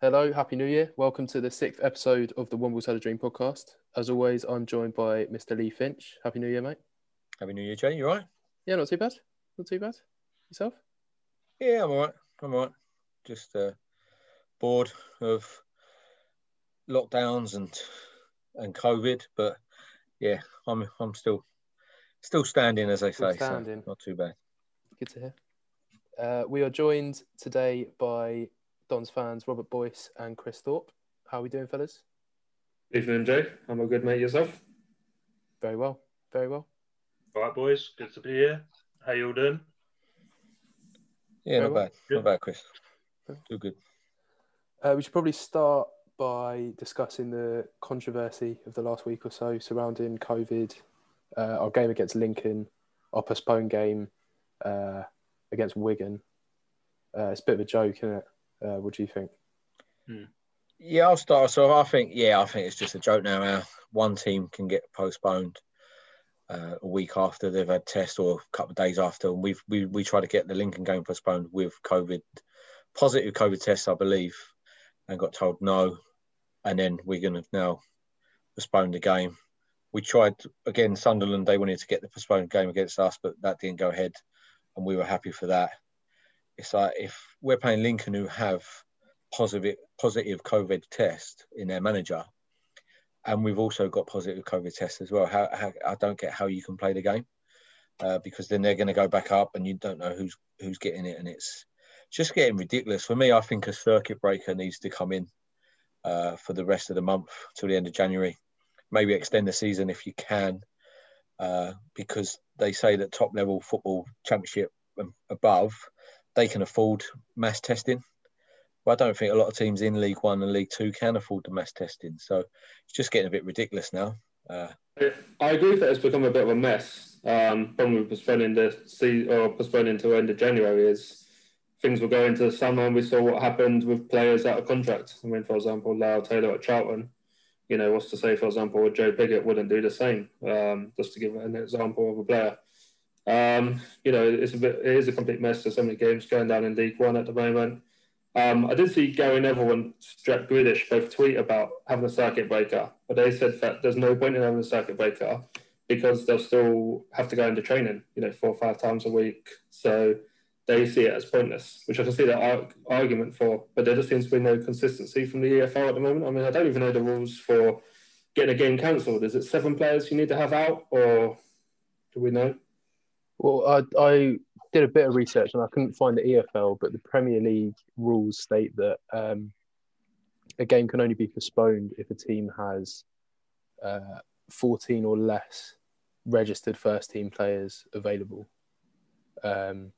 Hello, Happy New Year. Welcome to the sixth episode of the Wombles Had a Dream podcast. As always, I'm joined by Mr. Lee Finch. Happy New Year, mate. Happy New Year, Jay. You all right? Yeah, not too bad. Not too bad. Yourself? Yeah, I'm all right. I'm all right. Just uh, bored of lockdowns and and COVID, but yeah, I'm I'm still still standing, as they Still say. standing. So not too bad. Good to hear. Uh, we are joined today by Don's fans Robert Boyce and Chris Thorpe. How are we doing, fellas? Evening, Jay. I'm a good mate. Yourself? Very well. Very well. All right, boys. Good to be here. How you all doing? Yeah, Very not well. bad. Not bad, Chris. Too good. Uh, we should probably start by discussing the controversy of the last week or so surrounding COVID, uh, our game against Lincoln, our postponed game uh, against Wigan. Uh, it's a bit of a joke, isn't it? Uh, what do you think? Yeah, I'll start. So I think, yeah, I think it's just a joke now. How one team can get postponed uh, a week after they've had tests or a couple of days after, and we've we we tried to get the Lincoln game postponed with COVID positive COVID tests, I believe, and got told no, and then we're going to now postpone the game. We tried again. Sunderland they wanted to get the postponed game against us, but that didn't go ahead, and we were happy for that. It's like if we're playing Lincoln, who have positive positive COVID test in their manager, and we've also got positive COVID tests as well. How, how I don't get how you can play the game uh, because then they're going to go back up, and you don't know who's who's getting it, and it's just getting ridiculous. For me, I think a circuit breaker needs to come in uh, for the rest of the month till the end of January. Maybe extend the season if you can, uh, because they say that top level football championship above they can afford mass testing. But I don't think a lot of teams in League One and League Two can afford the mass testing. So it's just getting a bit ridiculous now. Uh, I agree that it's become a bit of a mess. Um, with postponing the season or postponing to end of January is things will go into the summer, and we saw what happened with players out of contract. I mean, for example, Lyle Taylor at Charlton. You know, what's to say, for example, Joe Pigott wouldn't do the same. Um, just to give an example of a player. Um, you know, it's a bit, it is a complete mess. There's so many games going down in League One at the moment. Um, I did see Gary Neville and Jack Grealish both tweet about having a circuit breaker, but they said that there's no point in having a circuit breaker because they'll still have to go into training, you know, four or five times a week. So they see it as pointless, which I can see that ar- argument for. But there just seems to be no consistency from the EFL at the moment. I mean, I don't even know the rules for getting a game cancelled. Is it seven players you need to have out, or do we know? Well, I, I did a bit of research and I couldn't find the EFL, but the Premier League rules state that um, a game can only be postponed if a team has uh, 14 or less registered first team players available. Um,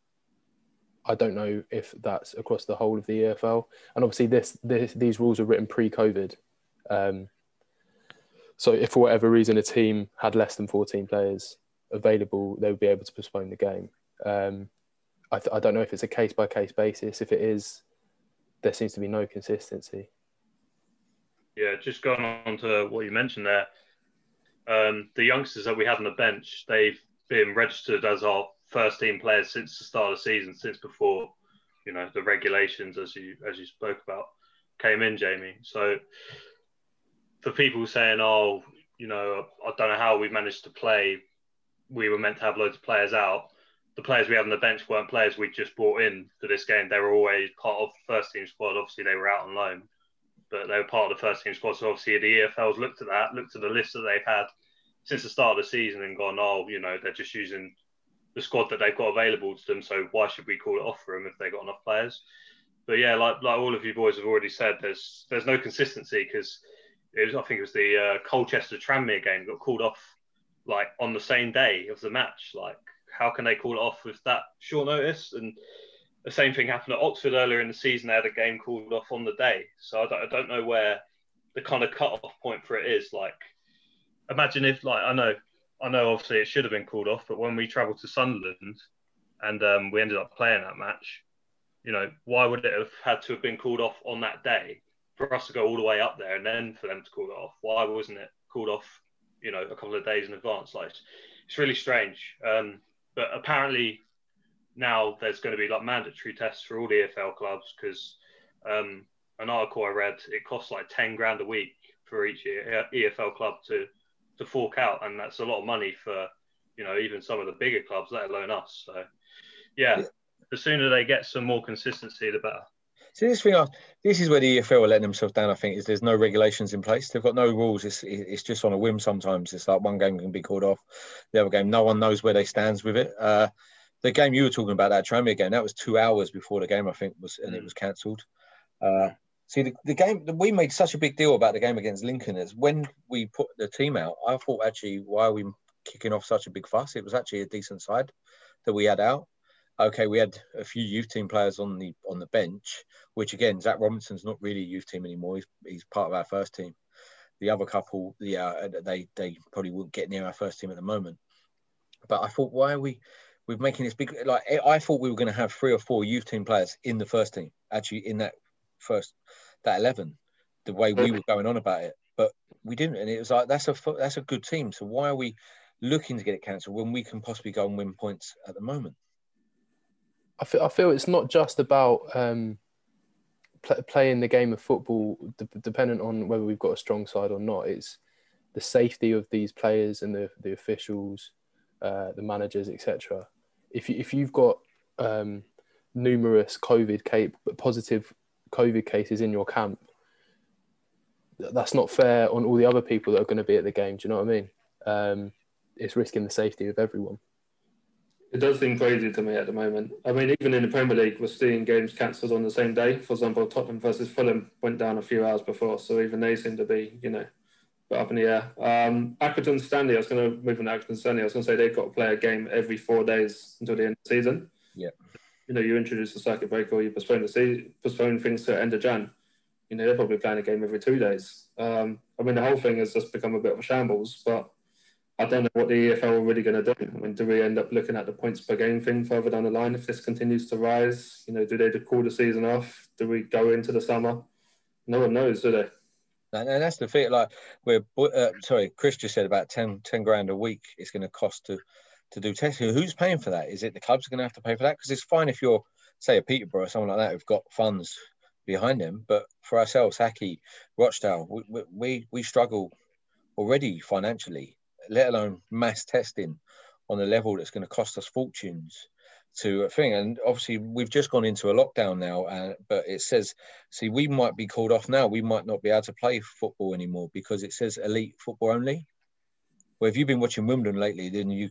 I don't know if that's across the whole of the EFL, and obviously this, this these rules were written pre-COVID. Um, so if for whatever reason a team had less than 14 players available, they would be able to postpone the game. Um, I, th- I don't know if it's a case by case basis. If it is, there seems to be no consistency. Yeah, just going on to what you mentioned there. Um, the youngsters that we had on the bench, they've been registered as our first team players since the start of the season, since before you know the regulations, as you as you spoke about, came in, Jamie. So for people saying, "Oh, you know, I don't know how we managed to play," we were meant to have loads of players out. The players we had on the bench weren't players we just brought in for this game. They were always part of the first team squad. Obviously, they were out on loan, but they were part of the first team squad. So obviously, the EFL's looked at that, looked at the list that they've had since the start of the season, and gone, "Oh, you know, they're just using the squad that they've got available to them. So why should we call it off for them if they've got enough players?" But yeah, like like all of you boys have already said, there's there's no consistency because it was I think it was the uh, Colchester Tranmere game got called off like on the same day of the match. Like how can they call it off with that short notice? And the same thing happened at Oxford earlier in the season. They had a game called off on the day. So I don't, I don't know where the kind of cut off point for it is. Like imagine if like I know I know obviously it should have been called off, but when we travelled to Sunderland and um, we ended up playing that match, you know, why would it have had to have been called off on that day for us to go all the way up there and then for them to call it off? Why wasn't it called off, you know, a couple of days in advance? Like, it's really strange. Um, but apparently now there's going to be like mandatory tests for all the EFL clubs because um, an article I read, it costs like 10 grand a week for each EFL club to, to fork out. And that's a lot of money for, you know, even some of the bigger clubs, let alone us. So, yeah, the sooner they get some more consistency, the better. See, this thing, this is where the EFL are letting themselves down. I think is there's no regulations in place. They've got no rules. It's it's just on a whim. Sometimes it's like one game can be called off, the other game no one knows where they stands with it. Uh, the game you were talking about, that Tranmere game, that was two hours before the game, I think, was and it mm. was cancelled. Uh, see, the, the game we made such a big deal about the game against Lincoln is when we put the team out. I thought actually, why are we kicking off such a big fuss? It was actually a decent side that we had out okay, we had a few youth team players on the on the bench, which again, Zach Robinson's not really a youth team anymore. He's, he's part of our first team. The other couple, yeah, uh, they they probably wouldn't get near our first team at the moment. But I thought, why are we we're making this big? Like I thought we were going to have three or four youth team players in the first team, actually in that first that eleven, the way we were going on about it. But we didn't, and it was like that's a that's a good team. So why are we looking to get it cancelled when we can possibly go and win points at the moment? I feel, I feel it's not just about um, pl- playing the game of football d- dependent on whether we've got a strong side or not. It's the safety of these players and the, the officials, uh, the managers, etc. If, you, if you've got um, numerous COVID positive COVID cases in your camp, that's not fair on all the other people that are going to be at the game. Do you know what I mean? Um, it's risking the safety of everyone. It does seem crazy to me at the moment. I mean, even in the Premier League, we're seeing games cancelled on the same day. For example, Tottenham versus Fulham went down a few hours before, so even they seem to be, you know, up in the air. Um, Accrington Stanley, I was going to move on to Accrington Stanley. I was going to say they've got to play a game every four days until the end of the season. Yeah. You know, you introduce a circuit breaker or you postpone the season, postpone things to end of Jan. You know, they're probably playing a game every two days. Um, I mean, the whole thing has just become a bit of a shambles, but I don't know what the EFL are really going to do. I mean, do we end up looking at the points per game thing further down the line if this continues to rise? You know, do they call the season off? Do we go into the summer? No one knows, do they? And, that's the thing. Like we're uh, sorry, Chris just said about 10, 10 grand a week. It's going to cost to to do testing. Who's paying for that? Is it the clubs are going to have to pay for that? Because it's fine if you're say a Peterborough or someone like that who've got funds behind them, but for ourselves, Hackney, Rochdale, we, we we struggle already financially let alone mass testing on a level that's going to cost us fortunes to a thing. And obviously, we've just gone into a lockdown now, uh, but it says, see, we might be called off now. We might not be able to play football anymore because it says elite football only. Well, if you've been watching Wimbledon lately, then you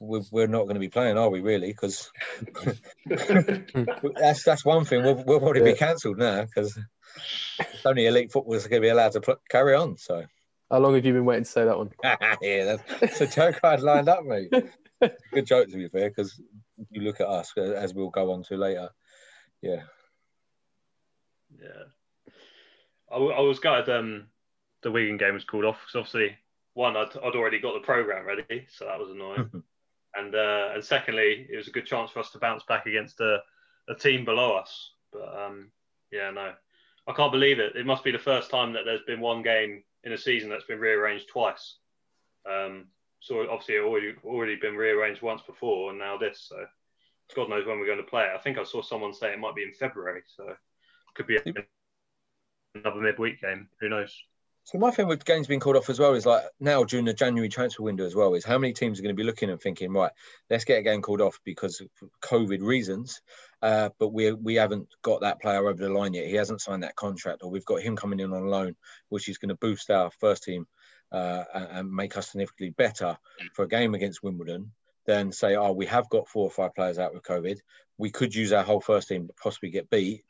we, we're not going to be playing, are we? Really? Because that's that's one thing. We'll, we'll probably yeah. be cancelled now because only elite footballers are going to be allowed to pl- carry on. So how long have you been waiting to say that one? yeah, that's, a joke I'd lined up, mate. Good joke to be fair, because you look at us as we'll go on to later. Yeah. Yeah. I, I was gutted um, the Wigan game was called off because obviously, one, I'd, I'd already got the programme ready, so that was annoying. and uh, and secondly, it was a good chance for us to bounce back against a, a team below us. But um, yeah, no, I can't believe it. It must be the first time that there's been one game in a season that's been rearranged twice. Um, so obviously it already already been rearranged once before, and now this. So God knows when we're going to play it. I think I saw someone say it might be in February, so it could be another midweek game. Who knows? So my thing with games being called off as well is like now during the January transfer window as well is how many teams are going to be looking and thinking right let's get a game called off because of COVID reasons, uh, but we we haven't got that player over the line yet. He hasn't signed that contract, or we've got him coming in on loan, which is going to boost our first team uh, and make us significantly better for a game against Wimbledon. Then say, oh, we have got four or five players out with COVID. We could use our whole first team, but possibly get beat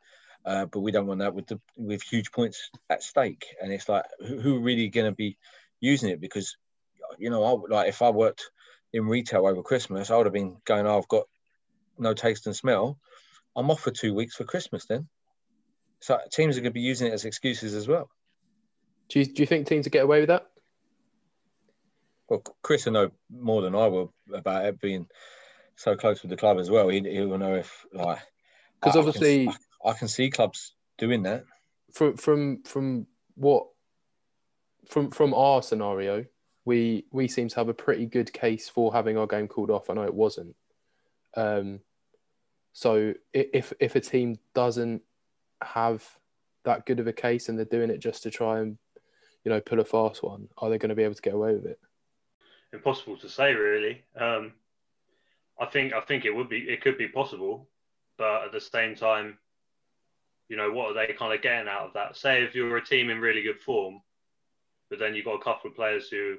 uh, but we don't want that with the with huge points at stake. And it's like, who, who really going to be using it? Because, you know, I, like if I worked in retail over Christmas, I would have been going, oh, I've got no taste and smell. I'm off for two weeks for Christmas then. So teams are going to be using it as excuses as well. Do you, do you think teams will get away with that? Well, Chris will know more than I will about it being so close with the club as well. He, he will know if like because obviously I can, I can see clubs doing that. From from from what from from our scenario, we we seem to have a pretty good case for having our game called off. I know it wasn't. Um, so if if a team doesn't have that good of a case and they're doing it just to try and you know pull a fast one, are they going to be able to get away with it? Impossible to say, really. Um, I think I think it would be it could be possible, but at the same time, you know, what are they kind of getting out of that? Say if you're a team in really good form, but then you've got a couple of players who,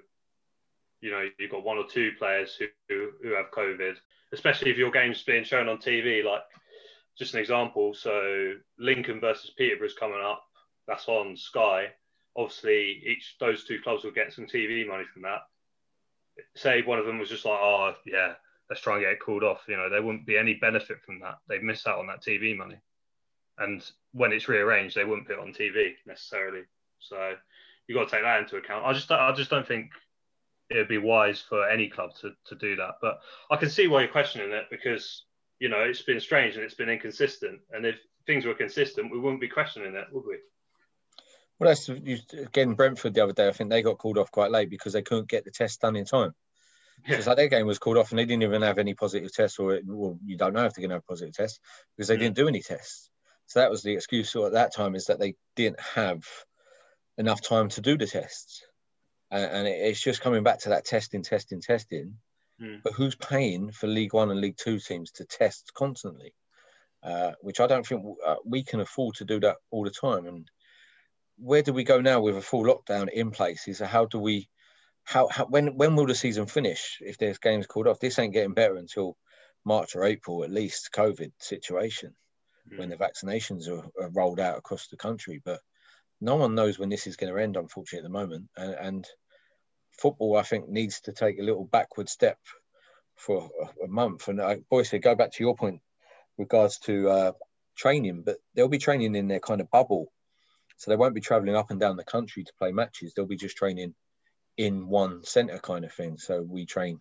you know, you've got one or two players who, who, who have COVID, especially if your game's being shown on TV. Like, just an example. So Lincoln versus Peterborough's coming up. That's on Sky. Obviously, each those two clubs will get some TV money from that. Say one of them was just like, oh yeah, let's try and get it called off. You know, there wouldn't be any benefit from that. They've missed out on that TV money and when it's rearranged, they wouldn't put it on TV necessarily. So you've got to take that into account. I just I just don't think it would be wise for any club to, to do that. But I can see why you're questioning it because you know it's been strange and it's been inconsistent. And if things were consistent, we wouldn't be questioning it, would we? Well, that's again Brentford the other day. I think they got called off quite late because they couldn't get the test done in time. Yeah. It's like their game was called off and they didn't even have any positive tests, or well, you don't know if they're going to have positive tests because they mm. didn't do any tests. So that was the excuse at that time is that they didn't have enough time to do the tests. And, and it's just coming back to that testing, testing, testing. Mm. But who's paying for League One and League Two teams to test constantly? Uh, which I don't think uh, we can afford to do that all the time. And where do we go now with a full lockdown in place? Is how do we, how, how when when will the season finish if there's games called off? This ain't getting better until March or April at least. COVID situation mm. when the vaccinations are, are, rolled out across the country. But no one knows when this is going to end, unfortunately, at the moment. And, and football, I think, needs to take a little backward step for a, month. And I, boys, to go back to your point regards to uh, training, but they'll be training in their kind of bubble. So they won't be traveling up and down the country to play matches. They'll be just training in one centre kind of thing. So we train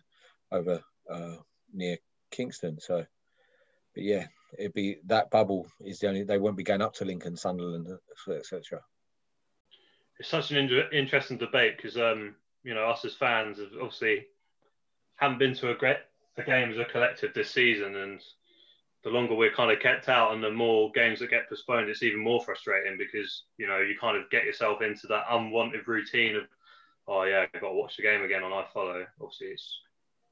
over uh, near Kingston. So, but yeah, it'd be that bubble is the only they won't be going up to Lincoln, Sunderland, etc. It's such an interesting debate because um, you know us as fans have obviously haven't been to a great a game as a collective this season, and the longer we're kind of kept out and the more games that get postponed, it's even more frustrating because you know you kind of get yourself into that unwanted routine of oh yeah, I've got to watch the game again on iFollow. Obviously, it's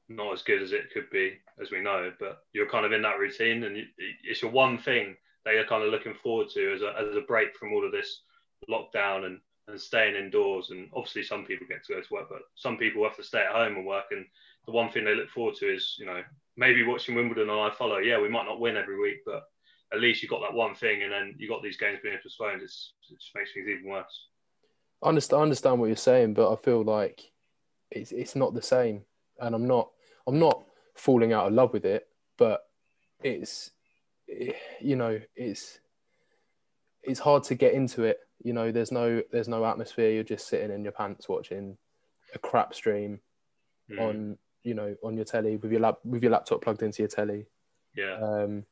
not as good as it could be, as we know. But you're kind of in that routine, and it's your one thing that you're kind of looking forward to as a, as a break from all of this lockdown and, and staying indoors. And obviously, some people get to go to work, but some people have to stay at home and work. And the one thing they look forward to is, you know, maybe watching Wimbledon and iFollow. Yeah, we might not win every week, but at least you've got that one thing, and then you've got these games being postponed. It's, it just makes things even worse. I understand, I understand what you're saying, but I feel like it's it's not the same, and I'm not I'm not falling out of love with it, but it's you know it's it's hard to get into it. You know, there's no there's no atmosphere. You're just sitting in your pants watching a crap stream mm. on you know on your telly with your lap with your laptop plugged into your telly. Yeah. Um,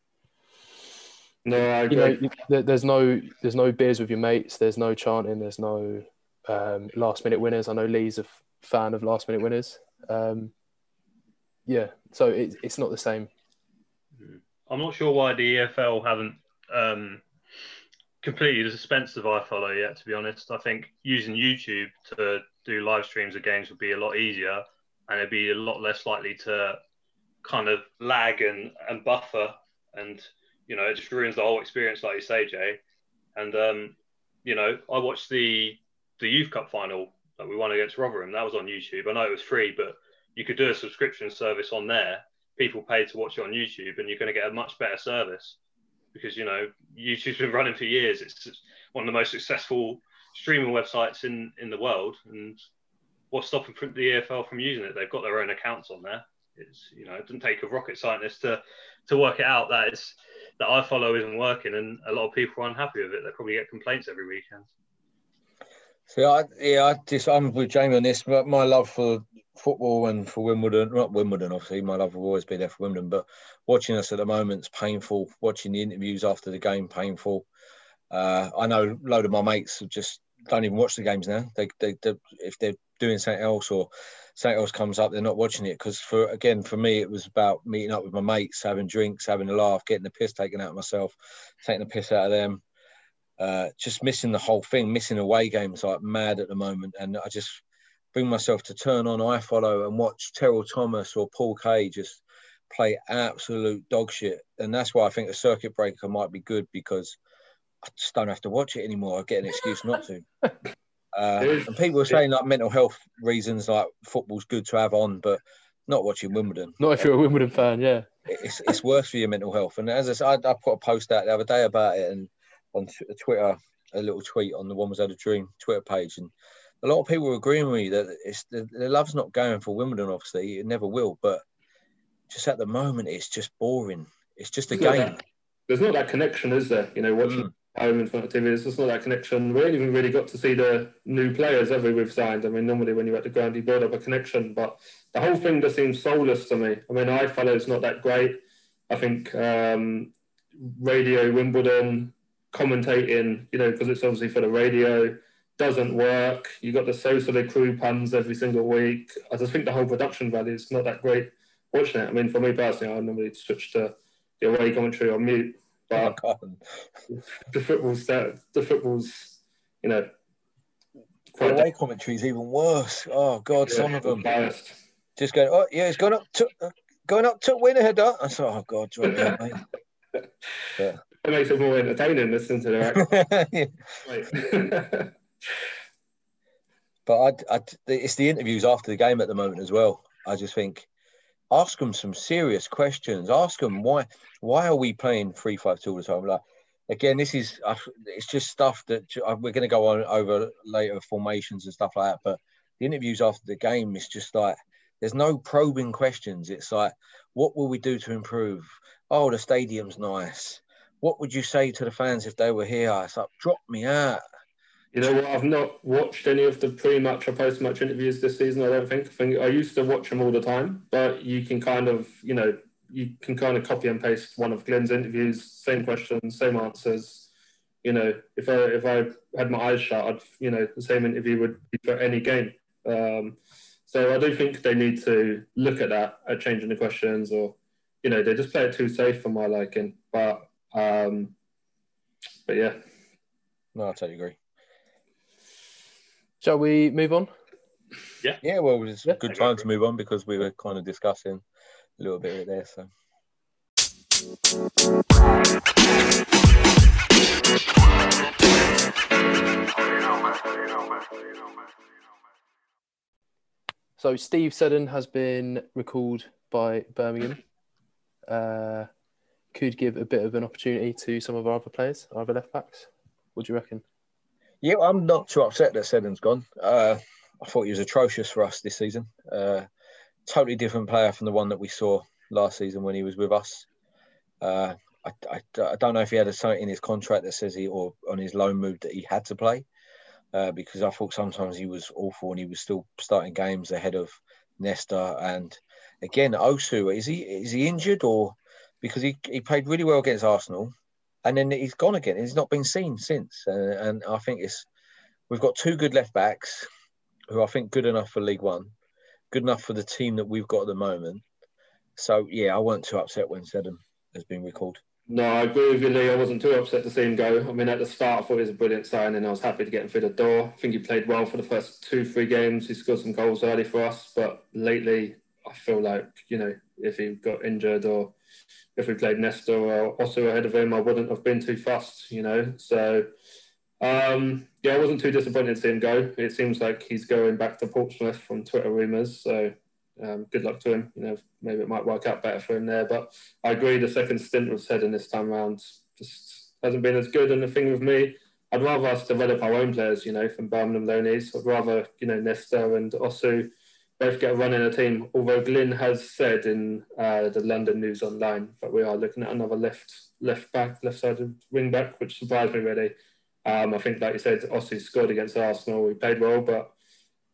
no, I agree. You know, there's no there's no beers with your mates. There's no chanting. There's no um, last minute winners. I know Lee's a f- fan of last minute winners. Um, yeah, so it, it's not the same. I'm not sure why the EFL haven't um, completely dispensed of iFollow yet. To be honest, I think using YouTube to do live streams of games would be a lot easier, and it'd be a lot less likely to kind of lag and, and buffer, and you know it just ruins the whole experience, like you say, Jay. And um, you know, I watched the the Youth Cup final that we won against Rotherham. That was on YouTube. I know it was free, but you could do a subscription service on there. People pay to watch it on YouTube, and you're going to get a much better service because you know YouTube's been running for years. It's one of the most successful streaming websites in in the world, and what's stopping the EFL from using it? They've got their own accounts on there. It's you know it doesn't take a rocket scientist to to work it out that it's that iFollow isn't working, and a lot of people are unhappy with it. They probably get complaints every weekend. So I, yeah, I just I'm with Jamie on this. But my love for football and for Wimbledon, not Wimbledon, obviously, my love will always be there for Wimbledon. But watching us at the moment is painful. Watching the interviews after the game, painful. Uh, I know a load of my mates just don't even watch the games now. They, they, they if they're doing something else or something else comes up, they're not watching it because for again for me it was about meeting up with my mates, having drinks, having a laugh, getting the piss taken out of myself, taking the piss out of them. Uh, just missing the whole thing, missing away games like mad at the moment, and I just bring myself to turn on iFollow and watch Terrell Thomas or Paul Kay just play absolute dog shit, and that's why I think a circuit breaker might be good because I just don't have to watch it anymore. I get an excuse not to. Uh, and people are saying like mental health reasons, like football's good to have on, but not watching Wimbledon. Not if you're a Wimbledon fan, yeah. It's it's worse for your mental health. And as I said, I, I put a post out the other day about it, and on Twitter, a little tweet on the Wombles Had a Dream Twitter page, and a lot of people were agreeing with me that it's the, the love's not going for Wimbledon. Obviously, it never will. But just at the moment, it's just boring. It's just a There's not game. that- there's not that connection, is there? You know, watching Mm. home in front of TV, there's just not that connection. We ain't even really got to see the new players ever we've signed. I mean, normally when you're at the ground, you build up a connection, but the whole thing just seems soulless to me. I mean, iFollow's not that great. I think um, Radio Wimbledon commentating, you know, because it's obviously for the radio, doesn't work. You got the social crew puns every single week. I just think the whole production value is not that great watching it. I mean, for me personally, I normally switch to the away commentary on mute. But can't. the football's that the football's you know The away commentary is even worse. Oh God, some of them biased. just going, oh yeah, it's going up to uh, going up to win a header. I thought, oh God, me out, mate. It makes it more entertaining listening to Yeah. But I, I, it's the interviews after the game at the moment as well. I just think ask them some serious questions. Ask them why why are we playing three five two all the time? Like again, this is it's just stuff that uh, we're going to go on over later formations and stuff like that. But the interviews after the game is just like there's no probing questions. It's like what will we do to improve? Oh, the stadium's nice. What would you say to the fans if they were here? It's like drop me out. You know what? I've not watched any of the pre-match or post-match interviews this season. I don't think. I think I used to watch them all the time, but you can kind of, you know, you can kind of copy and paste one of Glyn's interviews, same questions, same answers. You know, if I if I had my eyes shut, I'd, you know, the same interview would be for any game. Um, so I do think they need to look at that, at changing the questions, or you know, they just play it too safe for my liking. But um, but yeah, No, I totally agree. Shall we move on? Yeah, Yeah, well, it's Yeah. a good time to move on because we were kind of discussing a little bit of it there. So, So Steve Seddon has been recalled by Birmingham. Uh, could give a bit of an opportunity to some of our other players, our other left backs. What do you reckon? yeah, I'm not too upset that Seddon's gone. Uh, I thought he was atrocious for us this season. Uh, totally different player from the one that we saw last season when he was with us. Uh, I, I, I don't know if he had a something in his contract that says he or on his loan move that he had to play. Uh, because I thought sometimes he was awful and he was still starting games ahead of Nesta and again Osew is he is he injured or because he, he played really well against Arsenal and then he's gone again he's not been seen since uh, and I think it's we've got two good left backs who I think good enough for League One good enough for the team that we've got at the moment. So yeah, I weren't too upset when Seddon has been recalled. No, I agree with you, Lee. I wasn't too upset to see him go. I mean, at the start, I thought he was a brilliant signing. And I was happy to get him through the door. I think he played well for the first two, three games. He scored some goals early for us, but lately, I feel like you know, if he got injured or if we played Nesta or Osew ahead of him, I wouldn't have been too fussed. You know, so um, yeah, I wasn't too disappointed to see him go. It seems like he's going back to Portsmouth from Twitter rumours. So um, good luck to him. You know, maybe it might work out better for him there. But I agree, the second stint was Seddon this time round just hasn't been as good. And the thing with me, I'd rather us develop our own players, you know, from Birmingham Loneys. I'd rather, you know, Nesta and Osew both get a run in a team. Although Glyn has said in uh, the London News Online that we are looking at another left left back, left sided wing back, which surprised me really. Um, I think, like you said, Ossie scored against Arsenal. He played well, but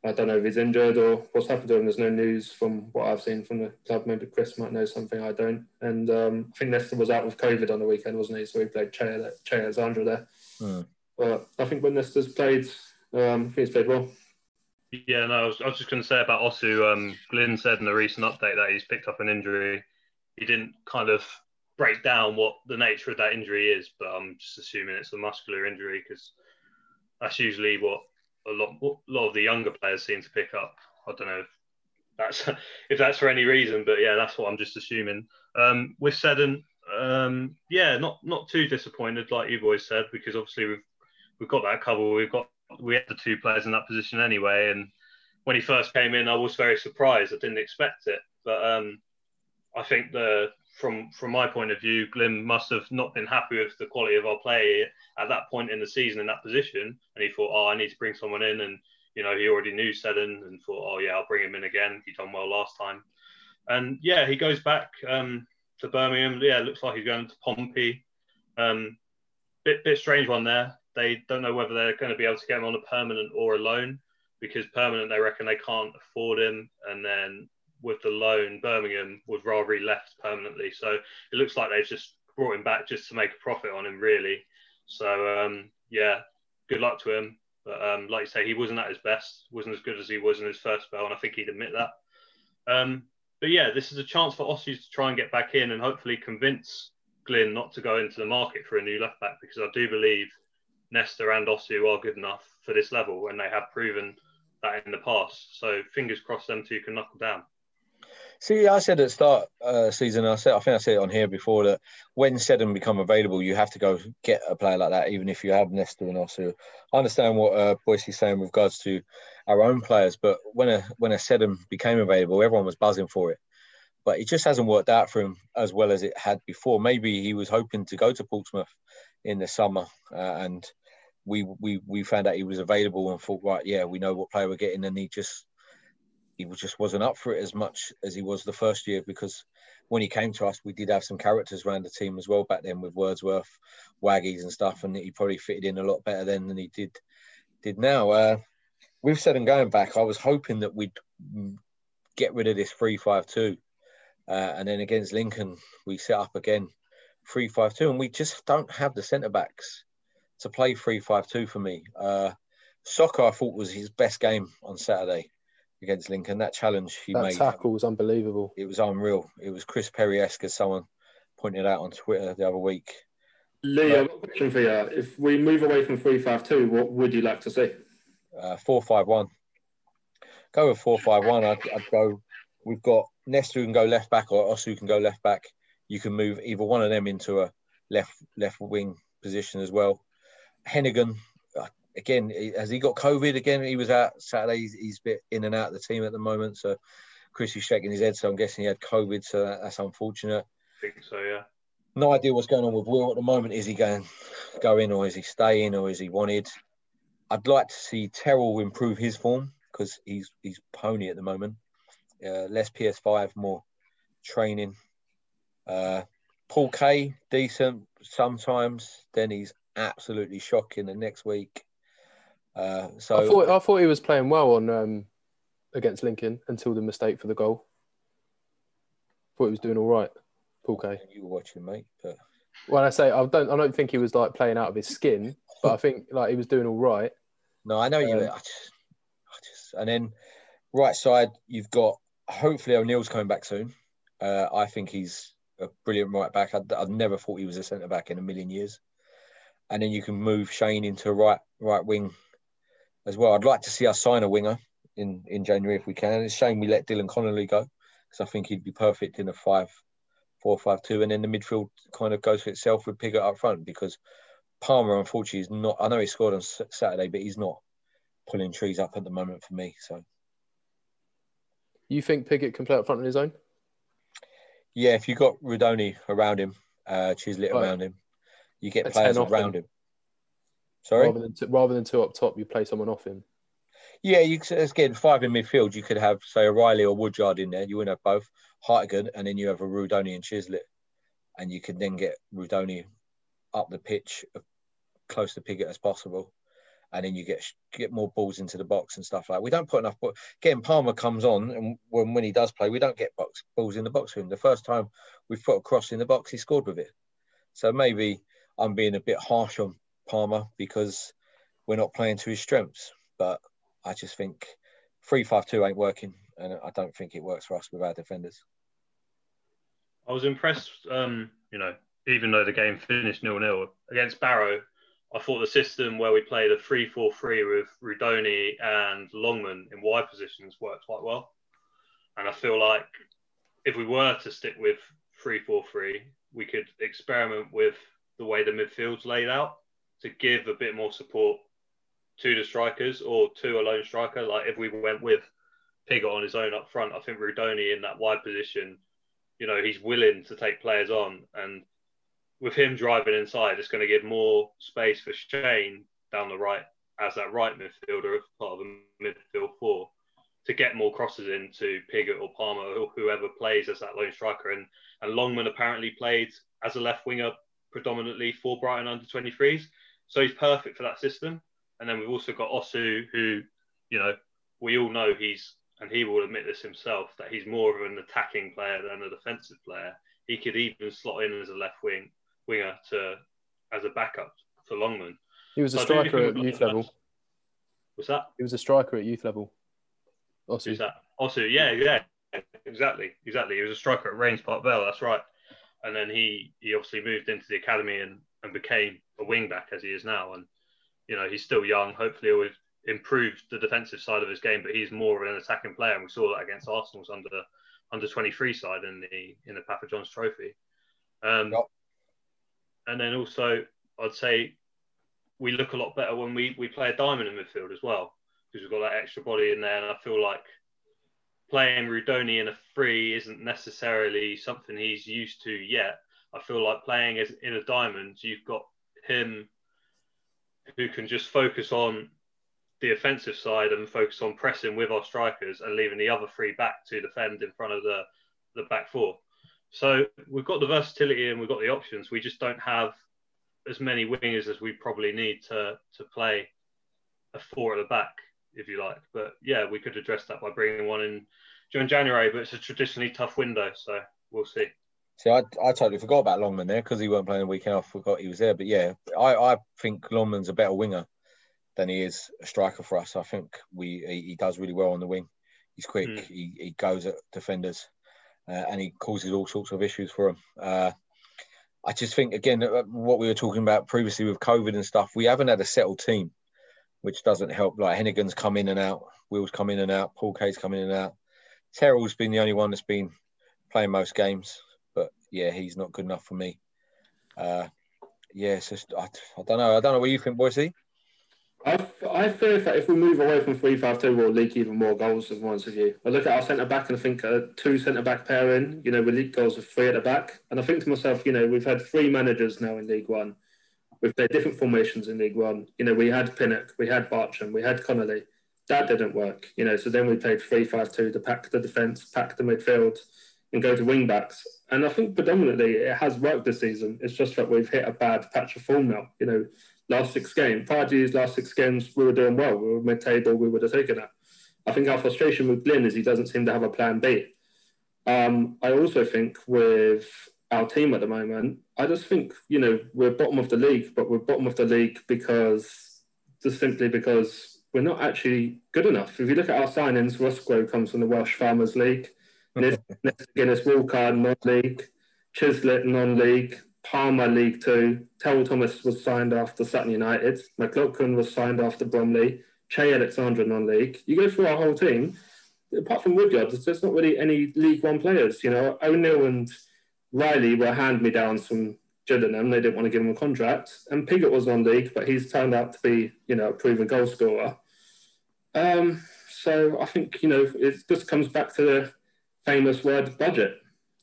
I don't know if he's injured or what's happened to him. There's no news from what I've seen from the club. Maybe Chris might know something I don't. And um, I think Nesta was out with COVID on the weekend, wasn't he? So he played Che, che Alexander there. Hmm. But I think when Nesta's played, um, I think he's played well. Yeah, no, I was, I was just going to say about Osew. Um, Glyn said in a recent update that he's picked up an injury. He didn't kind of break down what the nature of that injury is, but I'm just assuming it's a muscular injury because that's usually what a lot a lot of the younger players seem to pick up. I don't know if that's if that's for any reason, but yeah, that's what I'm just assuming. Um, with Seddon, um, yeah, not not too disappointed like you boys said because obviously we've we've got that cover. We've got we had the two players in that position anyway, and when he first came in, I was very surprised. I didn't expect it, but um, I think the from from my point of view, Glyn must have not been happy with the quality of our play at that point in the season in that position, and he thought, oh, I need to bring someone in, and you know he already knew Seddon and thought, oh yeah, I'll bring him in again. He done well last time, and yeah, he goes back um, to Birmingham. Yeah, looks like he's going to Pompey. Um, bit bit strange one there. They don't know whether they're going to be able to get him on a permanent or a loan because permanent they reckon they can't afford him, and then with the loan, Birmingham would rather he left permanently. So it looks like they've just brought him back just to make a profit on him, really. So um, yeah, good luck to him. But um, like you say, he wasn't at his best, wasn't as good as he was in his first spell, and I think he'd admit that. Um, but yeah, this is a chance for Osew to try and get back in and hopefully convince Glyn not to go into the market for a new left back because I do believe Nesta and Osew are good enough for this level, and they have proven that in the past. So fingers crossed, them two can knuckle down. See, I said at the start uh, season, I said I think I said it on here before that when Seddon become available, you have to go get a player like that, even if you have Nesta and Osew. I understand what uh, Boyce saying with regards to our own players, but when a when a Seddon became available, everyone was buzzing for it. But it just hasn't worked out for him as well as it had before. Maybe he was hoping to go to Portsmouth in the summer, uh, and we we we found out he was available and thought, right, yeah, we know what player we're getting, and he just he just wasn't up for it as much as he was the first year because when he came to us, we did have some characters around the team as well back then with Wordsworth, Waggies and stuff, and he probably fitted in a lot better then than he did did now. Uh, we've said and going back, I was hoping that we'd get rid of this three five two, uh, and then against Lincoln we set up again three five two, and we just don't have the centre backs to play three five two for me. Uh, Soccer I thought was his best game on Saturday against Lincoln. That challenge he made. that made. tackle was unbelievable. It was unreal. It was Chris Perry-esque, as someone pointed out on Twitter the other week. Lee, I've got a question for you. If we move away from 352, what would you like to see? Uh, 451. Go with 451. I'd, I'd go. We've got Nesta who can go left back or Osew can go left back. You can move either one of them into a left left wing position as well. Heneghan again, has he got COVID again? He was out Saturday. He's, he's a bit in and out of the team at the moment. So Chris is shaking his head. So I'm guessing he had COVID. So that, that's unfortunate. I think so, yeah. No idea what's going on with Will at the moment. Is he going going or is he staying or is he wanted? I'd like to see Terrell improve his form because he's he's pony at the moment. Uh, less PS5, more training. Uh, Paul K decent sometimes. Then he's absolutely shocking the next week. Uh, so I thought I thought he was playing well on um, against Lincoln until the mistake for the goal. Thought he was doing all right, Paul K. You were watching, mate. But... When I say I don't, I don't think he was like playing out of his skin, but I think like he was doing all right. No, I know you. Um, I just, I just, and then Right side, you've got hopefully O'Neill's coming back soon. Uh, I think he's a brilliant right back. I'd, I'd never thought he was a centre back in a million years. And then you can move Shane into right right wing as well. I'd like to see us sign a winger in, in January if we can. It's a shame we let Dylan Connolly go because I think he'd be perfect in a five four five two, and then the midfield kind of goes for itself with Pigott up front because Palmer unfortunately is not. I know he scored on Saturday, but he's not pulling trees up at the moment for me. So You think Pigott can play up front on his own? yeah, if you've got Rudoni around him, uh, Chislett Right. around him, you get A players 10 off around him. him. Sorry. Rather than two, rather than two up top, you play someone off him. Yeah, you could again five in midfield. You could have say O'Reilly or Woodyard in there. You wouldn't have both Hartigan, and then you have a Rudoni and Chislett, and you could then get Rudoni up the pitch uh, close to Pigott as possible, and then you get get more balls into the box and stuff like. We don't put enough. Getting Palmer comes on, and when when he does play, we don't get box balls in the box for him. The first time we've put a cross in the box, he scored with it. So maybe I'm being a bit harsh on Palmer because we're not playing to his strengths, but I just think three five two ain't working, and I don't think it works for us with our defenders. I was impressed, um, you know, even though the game finished nil nil against Barrow, I thought the system where we played a 3 4 3 with Rudoni and Longman in wide positions worked quite well. And I feel like if we were to stick with 3 4 3, we could experiment with the way the midfield's laid out to give a bit more support to the strikers or to a lone striker. Like if we went with Pigott on his own up front, I think Rudoni in that wide position you know, he's willing to take players on. And with him driving inside, it's going to give more space for Shane down the right as that right midfielder, as part of a midfield four, to get more crosses into Pigott or Palmer or whoever plays as that lone striker. And, and Longman apparently played as a left winger predominantly for Brighton under 23s. So he's perfect for that system. And then we've also got Osew, who, you know, we all know he's and he will admit this himself that he's more of an attacking player than a defensive player. He could even slot in as a left wing winger to as a backup for Longman. He was a So I do think striker at youth level. What's that? He was a striker at youth level. Also, Who's that? Osew, yeah, yeah, exactly, exactly. He was a striker at Raynes Park Vale, that's right. And then he he obviously moved into the academy and, and became a wing back as he is now. And you know he's still young. Hopefully, he'll improve the defensive side of his game, but he's more of an attacking player. And we saw that against Arsenal's under under 23 side in the in the Papa John's Trophy. Um, Yep. And then also, I'd say we look a lot better when we, we play a diamond in midfield as well because we've got that extra body in there. And I feel like playing Rudoni in a free isn't necessarily something he's used to yet. I feel like playing as in a diamond, you've got him who can just focus on the offensive side and focus on pressing with our strikers and leaving the other three back to defend in front of the, the back four. So we've got the versatility and we've got the options. We just don't have as many wingers as we probably need to to play a four at the back, if you like. But yeah, we could address that by bringing one in during January, but it's a traditionally tough window, so we'll see. See, I, I totally forgot about Longman there because he weren't playing the weekend. I forgot he was there. But yeah, I, I think Longman's a better winger than he is a striker for us. I think we he, he does really well on the wing. He's quick. Mm. He, he goes at defenders, uh, and he causes all sorts of issues for them. Uh, I just think again uh, what we were talking about previously with COVID and stuff. We haven't had a settled team, which doesn't help. Like Heneghan's come in and out, Will's come in and out, Paul Kay's come in and out. Terrell's been the only one that's been playing most games, but yeah, he's not good enough for me. Uh, yeah, it's just I, I don't know. I don't know what you think, Boise. I, I fear that if we move away from 3 5 2, we'll leak even more goals, to be honest you. I look at our centre back and I think a two centre back pairing, you know, we leak goals with three at the back. And I think to myself, you know, we've had three managers now in League One. We've played different formations in League One. You know, we had Pinnock, we had Bartram, we had Connolly. That didn't work, you know. So then we played 3 5 2 to pack the defence, pack the midfield, and go to wing backs. And I think predominantly it has worked this season. It's just that we've hit a bad patch of form now. You know, last six games, prior to these last six games, we were doing well. We were mid table, we would have taken it. I think our frustration with Glyn is he doesn't seem to have a plan B. Um, I also think with our team at the moment, I just think, you know, we're bottom of the league, but we're bottom of the league because just simply because we're not actually good enough. If you look at our signings, Roscoe comes from the Welsh Farmers League, Guinness Walker non-league, Chislett non-league, Palmer League Two, Terrell Thomas was signed after Sutton United, McLoughlin was signed after Bromley, Che Alexander non-league. You go through our whole team, apart from Woodyard, there's not really any League One players. You know, oh O'Neill and Riley were hand-me-downs from Gillingham. They didn't want to give him a contract. And Pigott was non-league, but he's turned out to be, you know, a proven goal scorer. Um, so I think, you know, it just comes back to the famous word budget.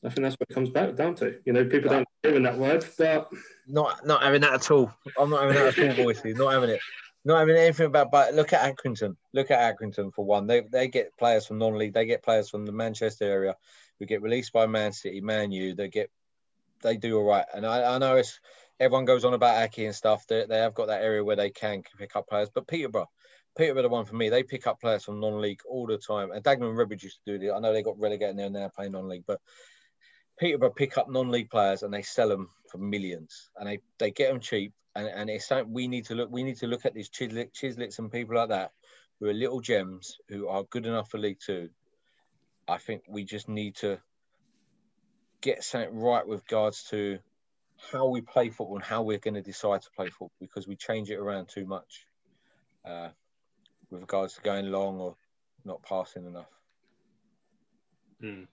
I think that's what it comes back down to. You know, people don't hear that word, but not not having that at all. I'm not having that at all, boys. Not having it. Not having anything about. But look at Accrington. Look at Accrington for one. They they get players from non-league. They get players from the Manchester area who get released by Man City, Man U. They get they do all right. And I, I know it's everyone goes on about Aki and stuff. They, they have got that area where they can pick up players. But Peterborough, Peterborough, the one for me, they pick up players from non-league all the time. And Dagenham and Redbridge used to do it. I know they got relegated there and now playing non-league, but Peterborough pick up non-league players and they sell them for millions, and they, they get them cheap. And, and it's something we need to look. We need to look at these Chisletts and people like that who are little gems who are good enough for League Two. I think we just need to get something right with regards to how we play football and how we're going to decide to play football because we change it around too much uh, with regards to going long or not passing enough. Hmm.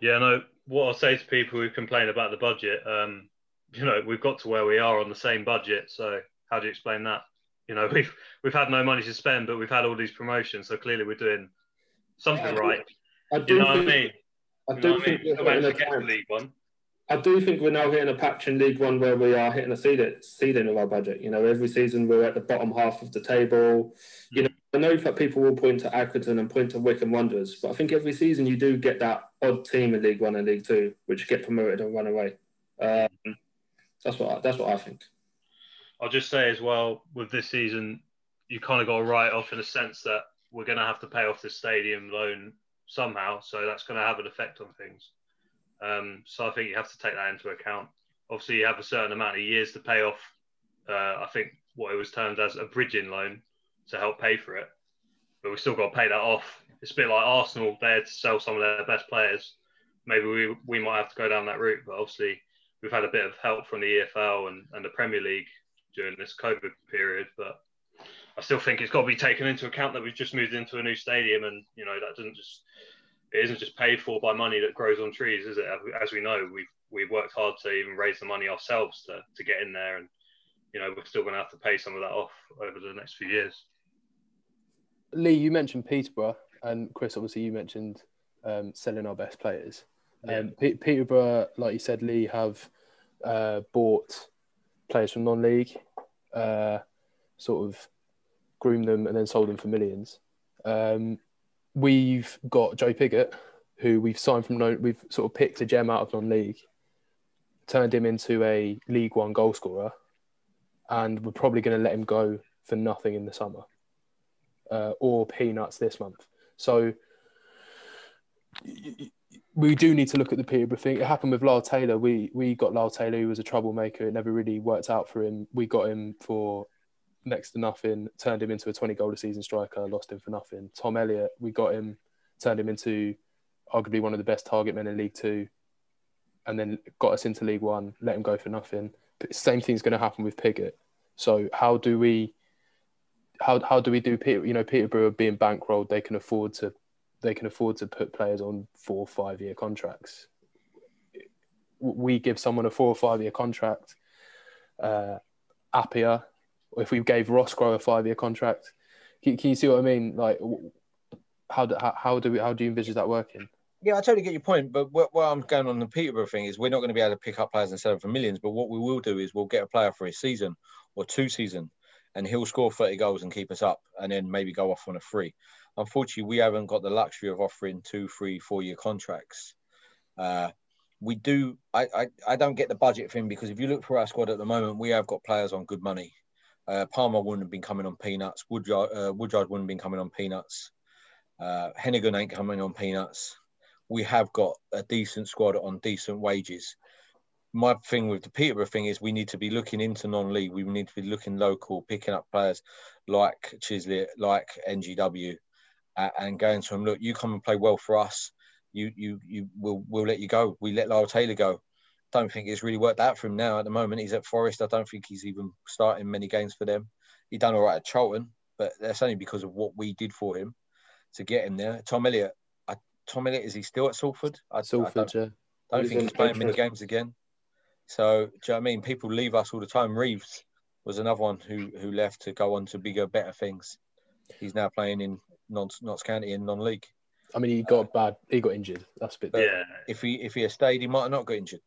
Yeah, no. What I'll say to people who complain about the budget, um, you know, we've got to where we are on the same budget. So how do you explain that? You know, we've we've had no money to spend, but we've had all these promotions. So clearly, we're doing something Yeah, I do- You know what I think, mean? I You do know I think mean? we're hitting a time- League One. I do think we're now hitting a patch in League One where we are hitting a ceiling, ceiling of our budget. You know, every season we're at the bottom half of the table. You know, I know that people will point to Accrington and point to Wycombe Wanderers, but I think every season you do get that odd team in League One and League Two which get promoted and run away. Um, that's what I, that's what I think. I'll just say as well with this season, you kind of got to write off in a sense that we're going to have to pay off the stadium loan somehow, so that's going to have an effect on things. Um, so I think you have to take that into account. Obviously, you have a certain amount of years to pay off. Uh, I think what it was termed as a bridging loan to help pay for it, but we've still got to pay that off. It's a bit like Arsenal; had to sell some of their best players. Maybe we we might have to go down that route, but obviously we've had a bit of help from the EFL and, and the Premier League during this COVID period, but I still think it's got to be taken into account that we've just moved into a new stadium, and you know that doesn't just it isn't just paid for by money that grows on trees, is it? As we know, we've we've worked hard to even raise the money ourselves to to get in there, and you know we're still going to have to pay some of that off over the next few years. Lee, you mentioned Peterborough, and Chris, obviously, you mentioned um, selling our best players. Yeah. Um, Pe- Peterborough, like you said, Lee, have uh, bought players from non-league, uh, sort of groomed them, and then sold them for millions. Um, we've got Joe Pigott, who we've signed from. We've sort of picked a gem out of non-league, turned him into a League One goal scorer, and we're probably going to let him go for nothing in the summer uh, or peanuts this month. So we do need to look at the Peterborough thing. It happened with Lyle Taylor. We we got Lyle Taylor, who was a troublemaker. It never really worked out for him. We got him for next to nothing, turned him into a 20 goal a season striker, lost him for nothing. Tom Elliott, we got him, turned him into arguably one of the best target men in League Two, and then got us into League One, let him go for nothing. But same thing's going to happen with Pigott. So how do we how how do we do Peter? You know, Peterborough being bankrolled, they can afford to they can afford to put players on four or five year contracts. We give someone a four or five year contract. Uh, Appia, if we gave Ross Roscrow a five year contract, can, can you see what I mean? Like, how do how, how do we how do you envisage that working? Yeah, I totally get your point. But what, what I'm going on the Peterborough thing is we're not going to be able to pick up players and sell them for millions. But what we will do is we'll get a player for a season or two season, and he'll score 30 goals and keep us up, and then maybe go off on a free. Unfortunately, we haven't got the luxury of offering two, three, four year contracts. Uh, we do. I, I I don't get the budget thing because if you look for our squad at the moment, we have got players on good money. Uh, Palmer wouldn't have been coming on peanuts. Woodyard, uh, Woodyard wouldn't have been coming on peanuts. Uh, Heneghan ain't coming on peanuts. We have got a decent squad on decent wages. my thing with the Peterborough thing is we need to be looking into non-league. We need to be looking local, picking up players like Chislett, like NGW, uh, and going to them. Look, you come and play well for us. You you you we'll, we'll let you go. We let Lyle Taylor go. Don't think it's really worked out for him now. At the moment, he's at Forest. I don't think he's even starting many games for them. He done all right at Charlton, but that's only because of what we did for him to get him there. Tom Elliott, I, Tom Elliott, is he still at Salford? I, Salford, I yeah. don't He's think he's playing many games again. So, do you know what I mean? People leave us all the time. Reeves was another one who who left to go on to bigger, better things. He's now playing in non Notts County in non-league. I mean, he got bad. He got injured. That's a bit Yeah, If he if he had stayed, he might have not got injured.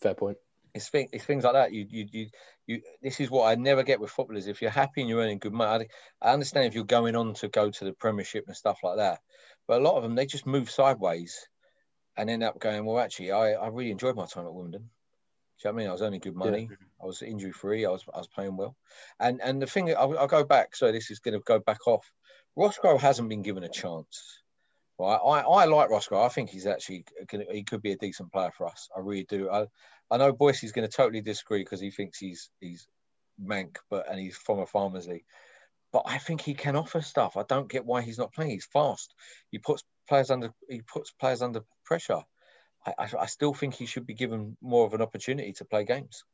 Fair point. It's, thing, it's things like that. You, you you you. This is what I never get with footballers. If you're happy and you're earning good money, I, I understand if you're going on to go to the Premiership and stuff like that. But a lot of them, they just move sideways, and end up going. Well, actually, I, I really enjoyed my time at Wimbledon. Do you know what I mean? I was earning good money. I was injury free. I was I was playing well. And and the thing, I'll, I'll go back. So this is going to go back off. Roscrow hasn't been given a chance. Right, I, I like Roscrow. I think he's actually gonna, he could be a decent player for us. I really do. I I know is going to totally disagree because he thinks he's he's mank, but and he's from a farmers league. But I think he can offer stuff. I don't get why he's not playing. He's fast. He puts players under he puts players under pressure. I, I, I still think he should be given more of an opportunity to play games.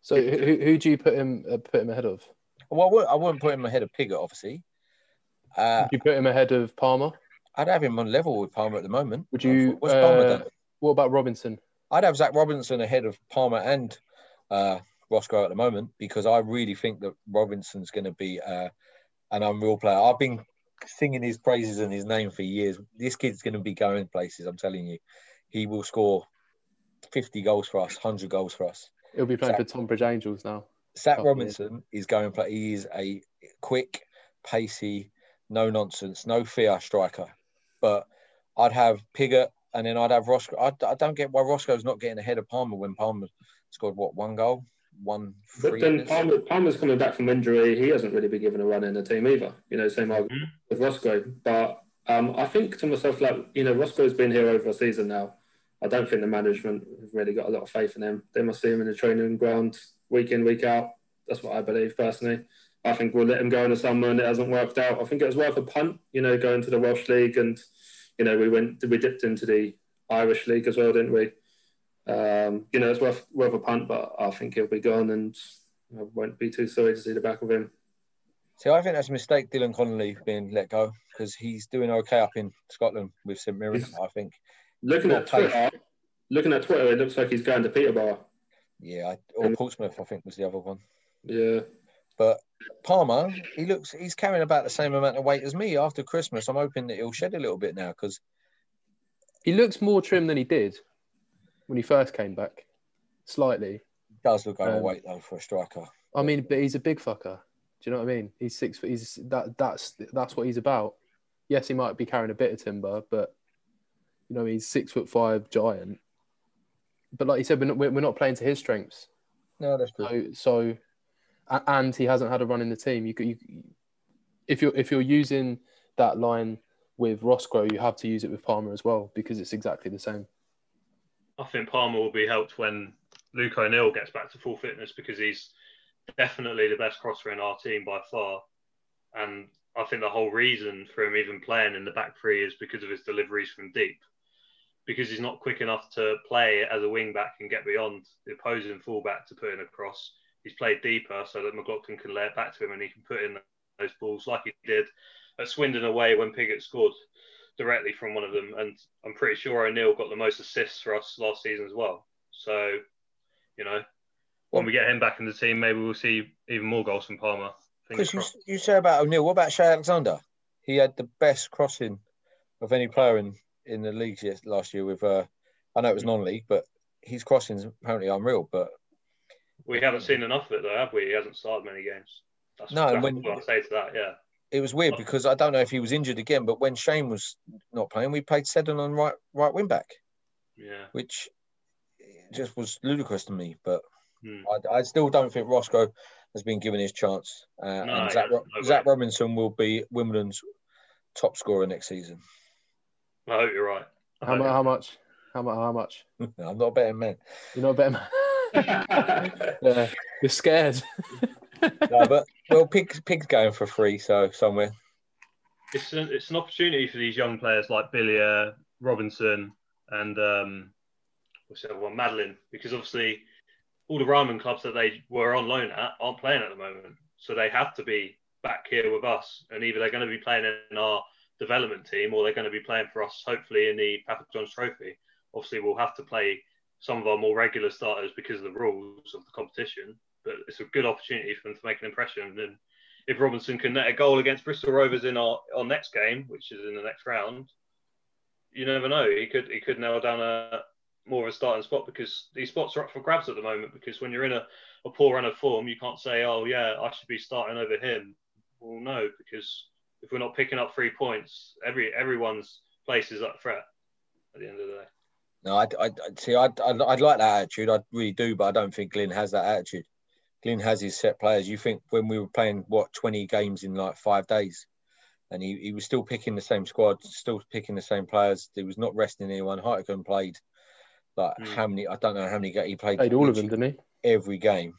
So, who, who do you put him uh, put him ahead of? Well, I wouldn't, I wouldn't put him ahead of Pigott, obviously. Uh, you put him ahead of Palmer? I'd have him on level with Palmer at the moment. Would you? What's Palmer uh, done? what about Robinson? I'd have Zach Robinson ahead of Palmer and uh, Roscrow at the moment because I really think that Robinson's going to be uh, an unreal player. I've been singing his praises and his name for years. This kid's going to be going places. I'm telling you, he will score 50 goals for us, 100 goals for us. He'll be playing for Tonbridge Angels now. Zach. Robinson is going play. He is a quick, pacey, no nonsense, no fear striker. But I'd have Pigott and then I'd have Roscrow. I, I don't get why Roscrow's not getting ahead of Palmer when Palmer scored what one goal, one But then? Palmer, Palmer's coming back from injury. He hasn't really been given a run in the team either. You know, same argument with Roscrow. But um, I think to myself, like, you know, Roscrow's been here over a season now. I don't think the management have really got a lot of faith in him. They must see him in the training ground week in, week out. That's what I believe personally. I think we'll let him go in the summer and it hasn't worked out. I think it was worth a punt, you know, going to the Welsh League and, you know, we went, we dipped into the Irish League as well, didn't we? Um, you know, it's worth, worth a punt, but I think he'll be gone and I won't be too sorry to see the back of him. So I think that's a mistake, Dylan Connolly being let go because he's doing okay up in Scotland with St Mirren. I think. Looking at Twitter, looking at Twitter, it looks like he's going to Peterborough. Yeah, I, or Portsmouth, I think was the other one. Yeah. But Palmer, he looks, he's carrying about the same amount of weight as me after Christmas. I'm hoping that he'll shed a little bit now because He looks more trim than he did when he first came back. Slightly. he does look Um, overweight though for a striker. I mean, but he's a big fucker. Do you know what I mean? He's six foot. He's that. That's that's what he's about. Yes, he might be carrying a bit of timber, but you know, he's six foot five giant. But like you said, we're not, we're not playing to his strengths. No, that's true. So, so, and he hasn't had a run in the team. You you, if you're if you're using that line with Roscrow, you have to use it with Palmer as well because it's exactly the same. I think Palmer will be helped when Luke O'Neill gets back to full fitness because he's definitely the best crosser in our team by far. And I think the whole reason for him even playing in the back three is because of his deliveries from deep. Because he's not quick enough to play as a wing back and get beyond the opposing fullback to put in a cross. He's played deeper so that McLoughlin can lay it back to him and he can put in those balls like he did at Swindon away when Pigott scored directly from one of them. And I'm pretty sure O'Neill got the most assists for us last season as well. So, you know, when we get him back in the team, maybe we'll see even more goals from Palmer. Chris, you, you say about O'Neill. What about Cheye Alexander? He had the best crossing of any player in, in the league last year. With uh, I know it was non-league, but his crossings apparently unreal. But We haven't seen enough of it though, have we? He hasn't started many games. That's, No, and that's when- what I say to that. Yeah, it was weird because I don't know if he was injured again. But when Shane was not playing, we played Seddon on right right wing back, yeah. which just was ludicrous to me. But Hmm. I, I still don't think Roscrow has been given his chance. Uh, No, and Zach, yeah, no Zach. Robinson will be Wimbledon's top scorer next season. I hope you're right. How, hope how much? How, mu- how much? I'm not a betting man. You're not a better man. yeah, you're scared. No, but well, Pig, Pig's going for free, so somewhere. it's an, it's an opportunity for these young players like Billier, Robinson, and um, what's the other one, Madeline, because obviously all the Ryman clubs that they were on loan at aren't playing at the moment, so they have to be back here with us, and either they're going to be playing in our development team or they're going to be playing for us, hopefully in the Papa John's Trophy. Obviously, we'll have to play some of our more regular starters because of the rules of the competition, but it's a good opportunity for them to make an impression and if Robinson can net a goal against Bristol Rovers in our, our next game, which is in the next round, you never know. He could he could nail down a more of a starting spot because these spots are up for grabs at the moment. Because when you're in a, a poor run of form, you can't say, "Oh yeah, I should be starting over him." Well, no, because if we're not picking up three points, every everyone's place is up threat at the end of the day. No, I, I see. I'd, I'd, I'd like that attitude. I really do, but I don't think Glyn has that attitude. Glyn has his set players. You think when we were playing what twenty games in like five days, and he, he was still picking the same squad, still picking the same players. He was not resting anyone. Hartigan played like Mm. how many? I don't know how many. ga- He played, Played all of them, didn't he? every game.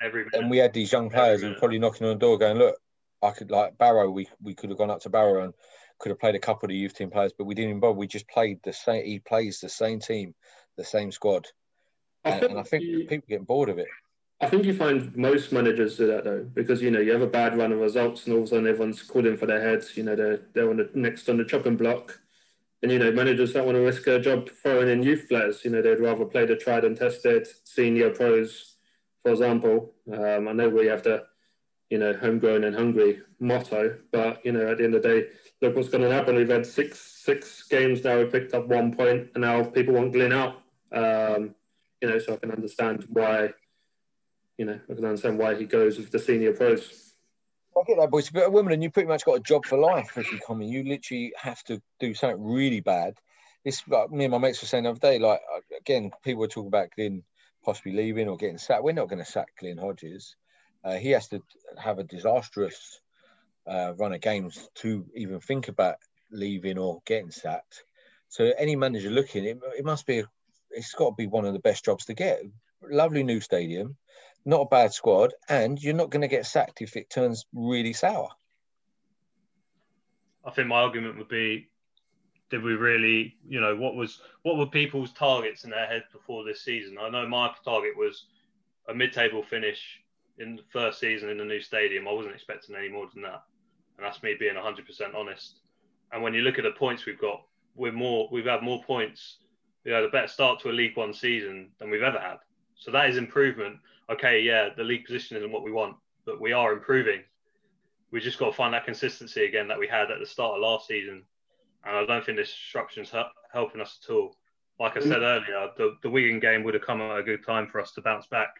Every And we had these young players who were probably knocking on the door, going, "Look, I could like Barrow. We we could have gone up to Barrow and could have played a couple of the youth team players, but we didn't even bother. We just played the same. He plays the same team, the same squad, and, and I think you- people getting bored of it. I think you find most managers do that though, because you know you have a bad run of results, and all of a sudden everyone's calling for their heads. You know they're they're on the next on the chopping block, and you know managers don't want to risk a job throwing in youth players. You know they'd rather play the tried and tested senior pros, for example. Um, I know we have the you know homegrown and hungry motto, but you know at the end of the day, look what's going to happen. We've had six six games now. We've picked up one point, and now people want Glyn out. Um, you know, so I can understand why you know, I can understand why he goes with the senior pros. I get that, boys. But a woman, and you pretty much got a job for life if you come in. You literally have to do something really bad. It's like me and my mates were saying the other day. Like again, people were talking about Glyn possibly leaving or getting sacked. We're not going to sack Glyn Hodges. Uh, he has to have a disastrous uh, run of games to even think about leaving or getting sacked. So any manager looking, it, it must be. It's got to be one of the best jobs to get. Lovely new stadium, not a bad squad, and you're not going to get sacked if it turns really sour. I think my argument would be, did we really, you know, what was what were people's targets in their heads before this season? I know my target was a mid-table finish in the first season in the new stadium. I wasn't expecting any more than that, and that's me being 100% honest. And when you look at the points we've got, we're more, we've had more points. We had a better start to a League One season than we've ever had. So that is improvement. Okay, yeah, the league position isn't what we want, but we are improving we just got to find that consistency again that we had at the start of last season. And I don't think this instruction's hel- helping us at all. Like I said earlier, the, the Wigan game would have come at a good time for us to bounce back.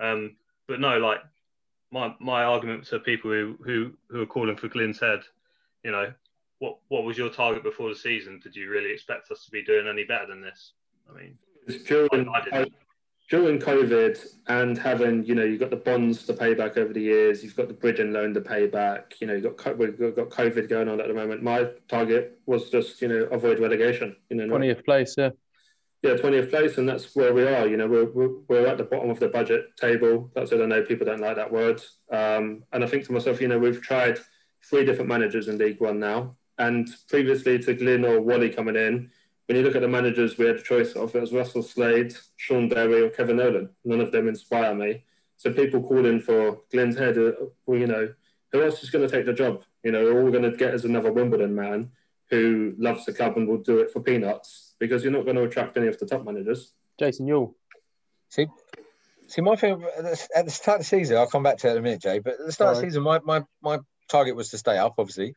Um, but no, like my my argument to people who, who, who are calling for Glyn's head, you know, what what was your target before the season? Did you really expect us to be doing any better than this? I mean, It's during, I- I during COVID and having, you know, you've got the bonds to pay back over the years, you've got the bridging loan to pay back, you know, you've got, we've got got COVID going on at the moment. My target was just, you know, avoid relegation, you know, Twentieth place, yeah. Yeah, 20th place, and that's where we are. You know, we're, we're, we're at the bottom of the budget table. That's it. I know people don't like that word. Um, and I think to myself, you know, we've tried three different managers in League One now. And previously to Glyn or Wally coming in, when you look at the managers we had a choice of, it was Russell Slade, Shaun Derry, or Kevin Nolan. None of them inspire me. So people calling for Glyn's head, uh, well, you know, who else is going to take the job? You know, all we're going to get is another Wimbledon man who loves the club and will do it for peanuts because you're not going to attract any of the top managers. Jason Euell. See, see, my thing at the- start of the season, I'll come back to that in a minute, Jay. But at the start of the season, my, my my target was to stay up, obviously.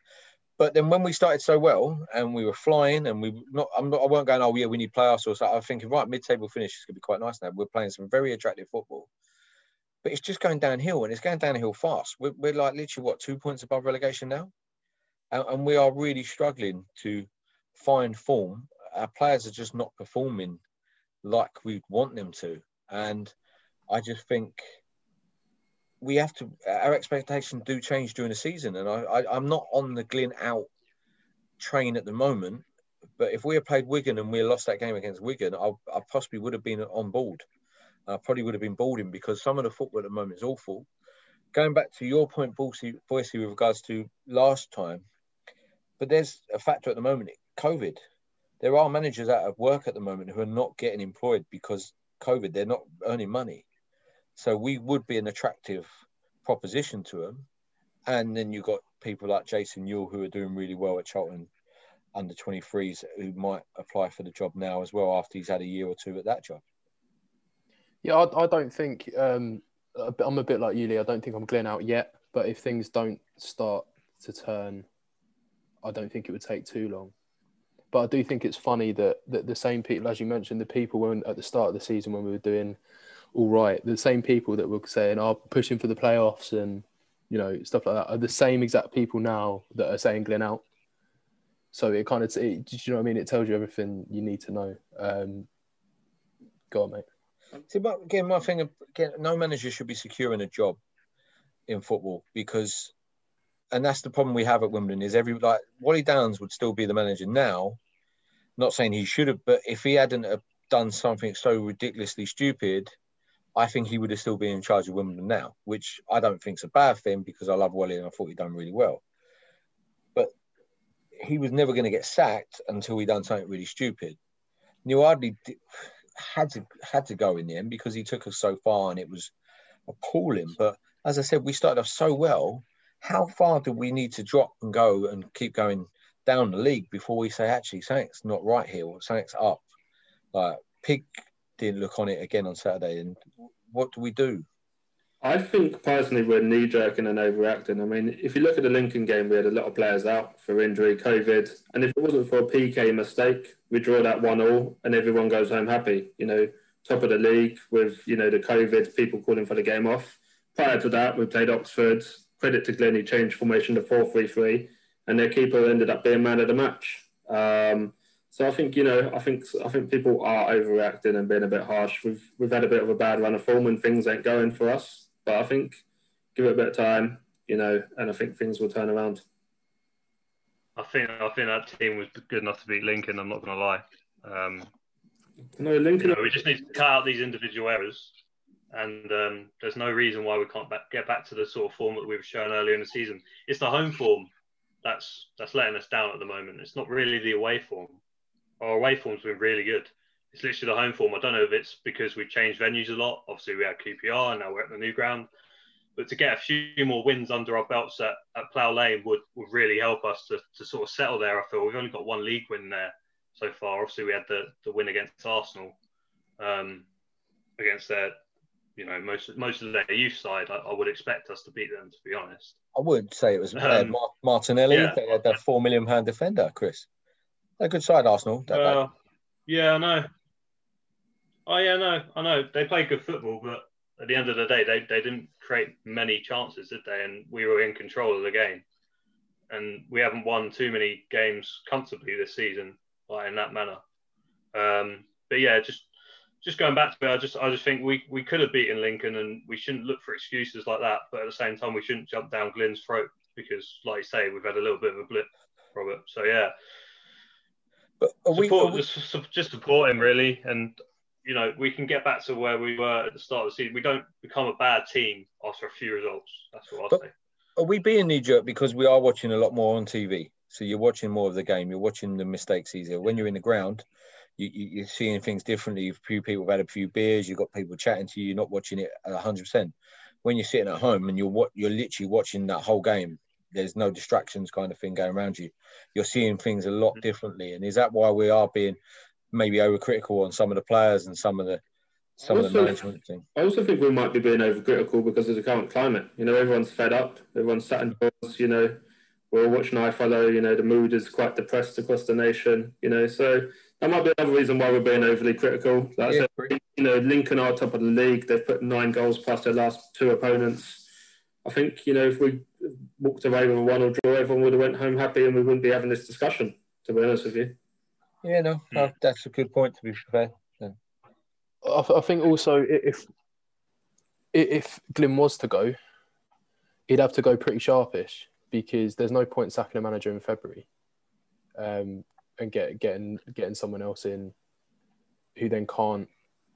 But then when we started so well and we were flying, and we not, I'm not, I weren't going, oh yeah, we need playoffs or something. I'm thinking, right, mid-table finish is going to be quite nice now. We're playing some very attractive football, but it's just going downhill, and it's going downhill fast. We're, we're like literally what two points above relegation now, and, and we are really struggling to find form. Our players are just not performing like we'd want them to. And I just think we have to, our expectations do change during the season. And I, I, I'm not on the Glyn out train at the moment. But if we had played Wigan and we lost that game against Wigan, I, I possibly would have been on board. I probably would have been boarding because some of the football at the moment is awful. Going back to your point, Boise, Boise with regards to last time, but there's a factor at the moment, COVID. There are managers out of work at the moment who are not getting employed because COVID. They're not earning money. So we would be an attractive proposition to them. And then you've got people like Jason Euell who are doing really well at Charlton under 23s who might apply for the job now as well after he's had a year or two at that job. Yeah, I, I don't think um, I'm a bit like you, Lee. I don't think I'm Glyn out yet. But if things don't start to turn, I don't think it would take too long. But I do think it's funny that, that the same people, as you mentioned, the people when at the start of the season when we were doing all right, the same people that were saying, "Oh, pushing for the playoffs" and you know stuff like that, are the same exact people now that are saying Glyn out. So it kind of, it, do you know what I mean? It tells you everything you need to know. Um, go on, mate. See, but again, my thing again, no manager should be securing a job in football because, and that's the problem we have at Wimbledon is every like Wally Downes would still be the manager now. Not saying he should have, but if he hadn't have done something so ridiculously stupid, I think he would have still been in charge of Wimbledon now, which I don't think is a bad thing because I love Wally and I thought he'd done really well. But he was never going to get sacked until he'd done something really stupid. Neil Ardley had to had to go in the end because he took us so far and it was appalling. But as I said, we started off so well. How far do we need to drop and go and keep going down the league before we say actually something's not right here or something's up? Like Pig didn't look on it again on Saturday, and what do we do? I think personally we're knee jerking and overreacting. I mean, if you look at the Lincoln game, we had a lot of players out for injury, COVID, and if it wasn't for a PK mistake, we draw that one all, and everyone goes home happy. You know, top of the league with you know the COVID people calling for the game off. Prior to that, we played Oxford. Credit to Glyn, he changed formation to four three three, and their keeper ended up being man of the match. Um, so I think you know, I think I think people are overreacting and being a bit harsh. We've we've had a bit of a bad run of form and things ain't going for us. But I think give it a bit of time, you know, and I think things will turn around. I think I think that team was good enough to beat Lincoln. I'm not going to lie. Um, no, Lincoln. You know, we just need to cut out these individual errors, and um, there's no reason why we can't back, get back to the sort of form that we were shown earlier in the season. It's the home form that's that's letting us down at the moment. It's not really the away form. Our away form's been really good it's literally the home form. I don't know if it's because we've changed venues a lot. Obviously, we had QPR, and now we're at the new ground. But to get a few more wins under our belts at, at Plough Lane would, would really help us to, to sort of settle there. I feel we've only got one league win there so far. Obviously, we had the, the win against Arsenal, um, against their, you know, most most of their youth side. I, I, would expect us to beat them, to be honest. I would say it was uh, um, Martinelli. Yeah. They had that four million pound defender, Chris. They're a good side, Arsenal. Uh, yeah, I know. Oh yeah, no, I know they played good football, but at the end of the day, they, they didn't create many chances, did they? And we were in control of the game, and we haven't won too many games comfortably this season, like in that manner. Um, but yeah, just just going back to it, I just I just think we, we could have beaten Lincoln, and we shouldn't look for excuses like that. But at the same time, we shouldn't jump down Glyn's throat because, like you say, we've had a little bit of a blip, Robert. So yeah. But support, we, just, just support him really, and you know, we can get back to where we were at the start of the season. We don't become a bad team after a few results. That's what I'll say. Are we being knee jerk because we are watching a lot more on TV? So you're watching more of the game. You're watching the mistakes easier. When you're in the ground, you, you, are seeing things differently. A few people have had a few beers. You've got people chatting to you. You're not watching it at 100%. When you're sitting at home and you're what you're literally watching that whole game, there's no distractions kind of thing going around you. You're seeing things a lot mm-hmm. differently. And is that why we are being maybe overcritical on some of the players and some of the some also, of the management thing. I also think we might be being overcritical because of the current climate. You know, everyone's fed up. Everyone's sat indoors. You know, we're all watching iFollow. You know, the mood is quite depressed across the nation. You know, so that might be another reason why we're being overly critical. Like yeah, said, you know, Lincoln are top of the league. They've put nine goals past their last two opponents. I think you know if we walked away with a one or draw, everyone would have went home happy, and we wouldn't be having this discussion. To be honest with you. Yeah, no, no, hmm. that's a good point. To be fair, yeah. I, I think also if if Glyn was to go, he'd have to go pretty sharpish because there's no point sacking a manager in February. Um, and get getting getting someone else in who then can't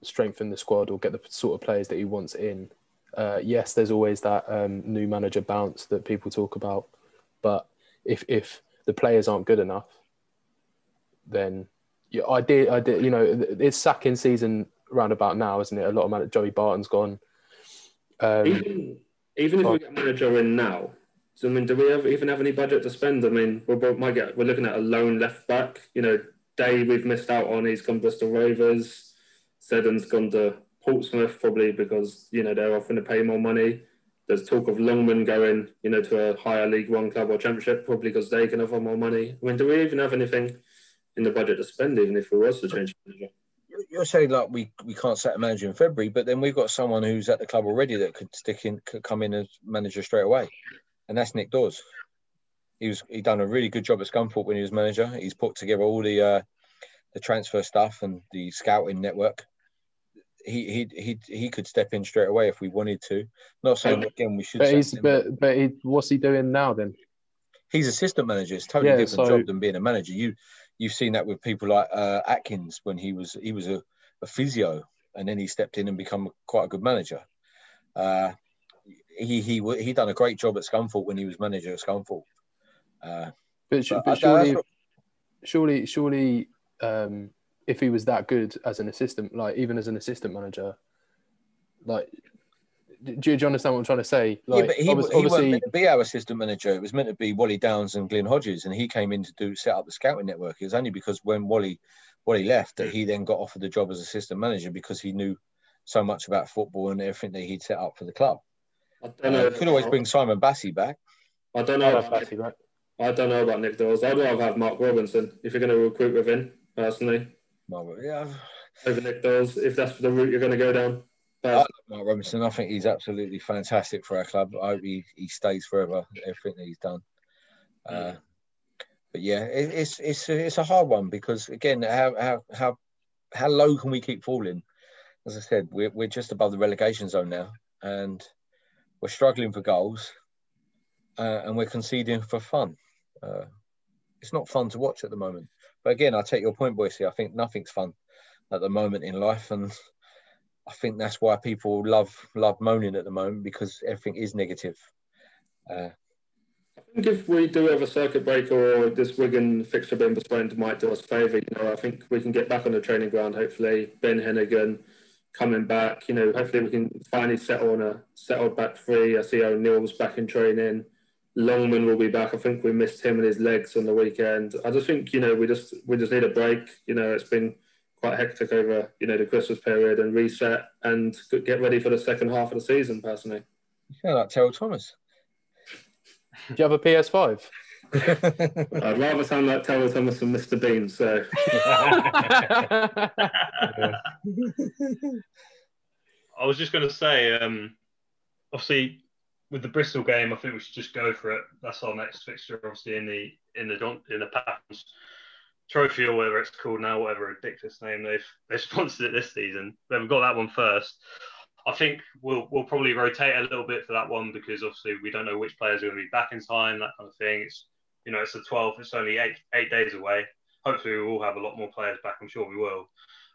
strengthen the squad or get the sort of players that he wants in. Uh, yes, there's always that um, new manager bounce that people talk about, but if if the players aren't good enough, then yeah, I did I did you know it's sacking season round about now, isn't it? A lot of man- Joey Barton's gone. Um, even, even if we get a manager in now, I mean, do we have, even have any budget to spend? I mean, we're, we might get, we're looking at a lone left back. You know, Day we've missed out on. He's gone Bristol Rovers. Seddon's gone to Portsmouth probably because you know they're offering to pay more money. There's talk of Longman going, you know, to a higher League One club or Championship probably because they can offer more money. I mean, do we even have anything in the budget to spend even if we was to change manager? You're saying like we, we can't set a manager in February, but then we've got someone who's at the club already that could stick in, could come in as manager straight away, and that's Nick Daws. He was he done a really good job at Scunthorpe when he was manager. He's put together all the uh, the transfer stuff and the scouting network. He he he he could step in straight away if we wanted to. Not saying again we should. but he's him, but but he, what's he doing now then? he's assistant manager. It's a totally Yeah, different so- job than being a manager. You you've seen that with people like uh, Atkins when he was he was a, a physio and then he stepped in and become quite a good manager. Uh, he he he done a great job at Scunthorpe when he was manager at Scunthorpe. Uh, But, but but surely, what- surely, surely, um, if he was that good as an assistant, like even as an assistant manager, like, do, do you understand what I'm trying to say? Like, yeah, but he, obvi- he wasn't meant to be our assistant manager. It was meant to be Wally Downes and Glyn Hodges, and he came in to do set up the scouting network. It was only because when Wally Wally left that he then got offered the job as assistant manager because he knew so much about football and everything that he'd set up for the club. I Uh, don't know. could always bring Simon Bassey back. I don't know. love About, Bassey, right? I don't know about Nick Daws. I'd rather have Mark Robinson if you're going to recruit within personally Mark, yeah, over Nick Daws if that's the route you're going to go down. I love Mark Robinson. I think he's absolutely fantastic for our club. I hope he, he stays forever. Everything that he's done. Uh, but yeah, it, it's it's a, it's a hard one because again, how how how how low can we keep falling? As I said, we're we're just above the relegation zone now, and we're struggling for goals, uh, and we're conceding for fun. Uh, it's not fun to watch at the moment. But again, I take your point, Boise. I think nothing's fun at the moment in life, and I think that's why people love love moaning at the moment because everything is negative. Uh, I think if we do have a circuit breaker or this Wigan fixture being postponed might do us favour. You know, I think we can get back on the training ground. Hopefully, Ben Heneghan coming back. You know, hopefully we can finally settle on a settled back three. I see O'Neill's back in training. Longman will be back. I think we missed him and his legs on the weekend. I just think you know we just we just need a break. You know, it's been quite hectic over you know the Christmas period and reset and get ready for the second half of the season. Personally. sound like Terrell Thomas. Do you have a PS5? I'd rather sound like Terrell Thomas and Mr. Bean. So I was just going to say, um, obviously, with the Bristol game, I think we should just go for it. That's our next fixture, obviously in the in the in the Patterns Trophy or whatever it's called now, whatever ridiculous name they've they sponsored it this season. They haven't got that one first. I think we'll we'll probably rotate a little bit for that one because obviously we don't know which players are going to be back in time, that kind of thing. It's you know it's the 12th, it's only eight eight days away. Hopefully we will have a lot more players back. I'm sure we will.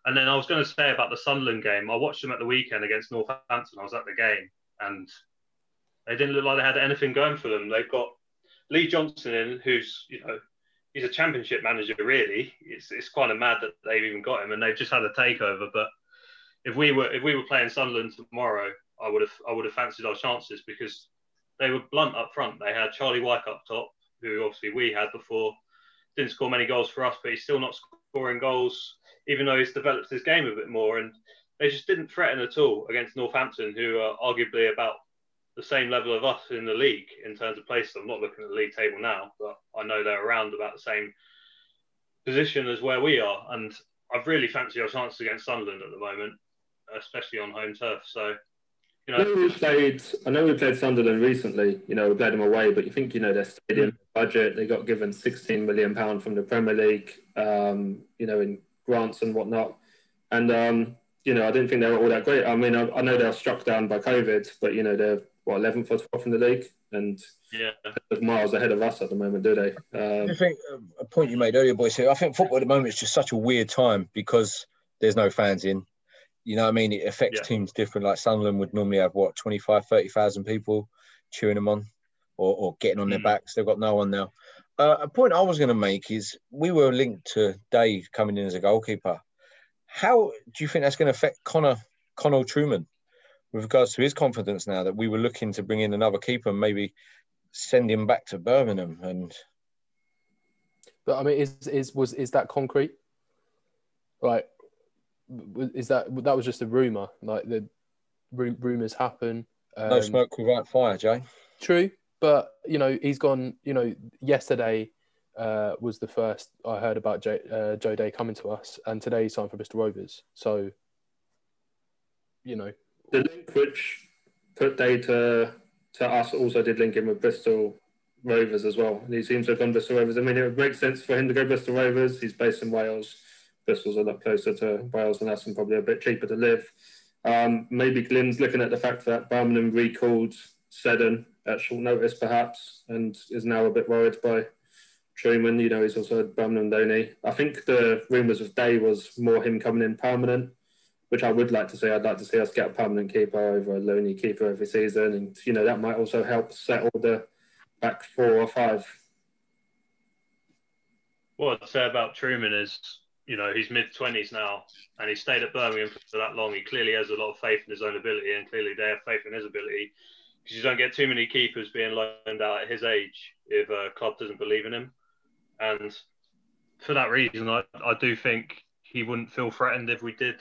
And then I was going to say about the Sunderland game. I watched them at the weekend against Northampton. I was at the game, and they didn't look like they had anything going for them. They've got Lee Johnson in, who's you know he's a championship manager. Really, it's it's kind of mad that they've even got him, and they've just had a takeover. But if we were if we were playing Sunderland tomorrow, I would have I would have fancied our chances because they were blunt up front. They had Charlie Wyke up top, who obviously we had before. Didn't score many goals for us, but he's still not scoring goals, even though he's developed his game a bit more. And they just didn't threaten at all against Northampton, who are arguably about the same level of us in the league in terms of places. I'm not looking at the league table now, but I know they're around about the same position as where we are. And I've really fancied our chances against Sunderland at the moment, especially on home turf. So, you I know know, we played. I know we played Sunderland recently. You know, we played them away, but you think you know their stadium budget. They got given 16 million pound from the Premier League. Um, you know, in grants and whatnot. And um, you know, I didn't think they were all that great. I mean, I, I know they were struck down by COVID, but you know, they're what eleventh or twelfth in the league, and Yeah. miles ahead of us at the moment, do they? Um, I think uh, a point you made earlier, boys. Here, I think football at the moment is just such a weird time because there's no fans in. You know what I mean? It affects Yeah. teams different. Like Sunderland would normally have what 25, 30,000 people cheering them on or, or getting on their Mm. backs. They've got no one now. Uh, a point I was going to make is we were linked to Dave coming in as a goalkeeper. How do you think that's going to affect Connor Connal Trueman with regards to his confidence now that we were looking to bring in another keeper and maybe send him back to Birmingham and But I mean, is is was is that concrete? Right. W- Is that that was just a rumor? Like the rumors happen. Um, no smoke without fire, Jay. True, but you know he's gone. You know, yesterday uh, was the first I heard about Joe, uh, Joe Day coming to us, and today he signed for Bristol Rovers. So, you know, the link which put data to us also did link him with Bristol Rovers as well. And he seems to have gone Bristol Rovers. I mean, it would make sense for him to go Bristol Rovers. He's based in Wales. Bristol's a lot closer to Wales than us and probably a bit cheaper to live. Um, maybe Glyn's looking at the fact that Birmingham recalled Seddon at short notice, perhaps, and is now a bit worried by Trueman. You know, he's also at Birmingham, Donny. I think the rumours of Day was more him coming in permanent which I would like to see. I'd like to see us get a permanent keeper over a loaney keeper every season, and you know that might also help settle the back four or five. What I'd say about Trueman is, you know, he's mid twenties now, and he stayed at Birmingham for that long. He clearly has a lot of faith in his own ability, and clearly they have faith in his ability. Because you don't get too many keepers being loaned out at his age if a club doesn't believe in him, and for that reason, I, I do think he wouldn't feel threatened if we did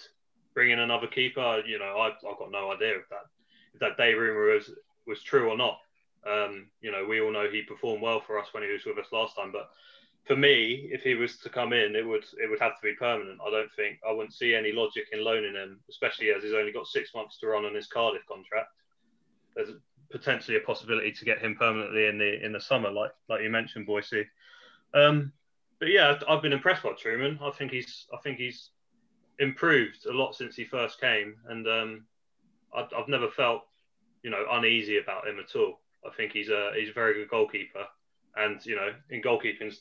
bring in another keeper. You know, I, I've got no idea if that if that day rumor was was true or not. Um, you know, we all know he performed well for us when he was with us last time, but for me, if he was to come in, it would it would have to be permanent. I don't think I wouldn't see any logic in loaning him, especially as he's only got six months to run on his Cardiff contract. There's potentially a possibility to get him permanently in the in the summer, like like you mentioned, Boise. Um, but yeah, I've been impressed by Trueman. I think he's I think he's improved a lot since he first came, and um, I've, I've never felt you know uneasy about him at all. I think he's a he's a very good goalkeeper, and you know in goalkeeping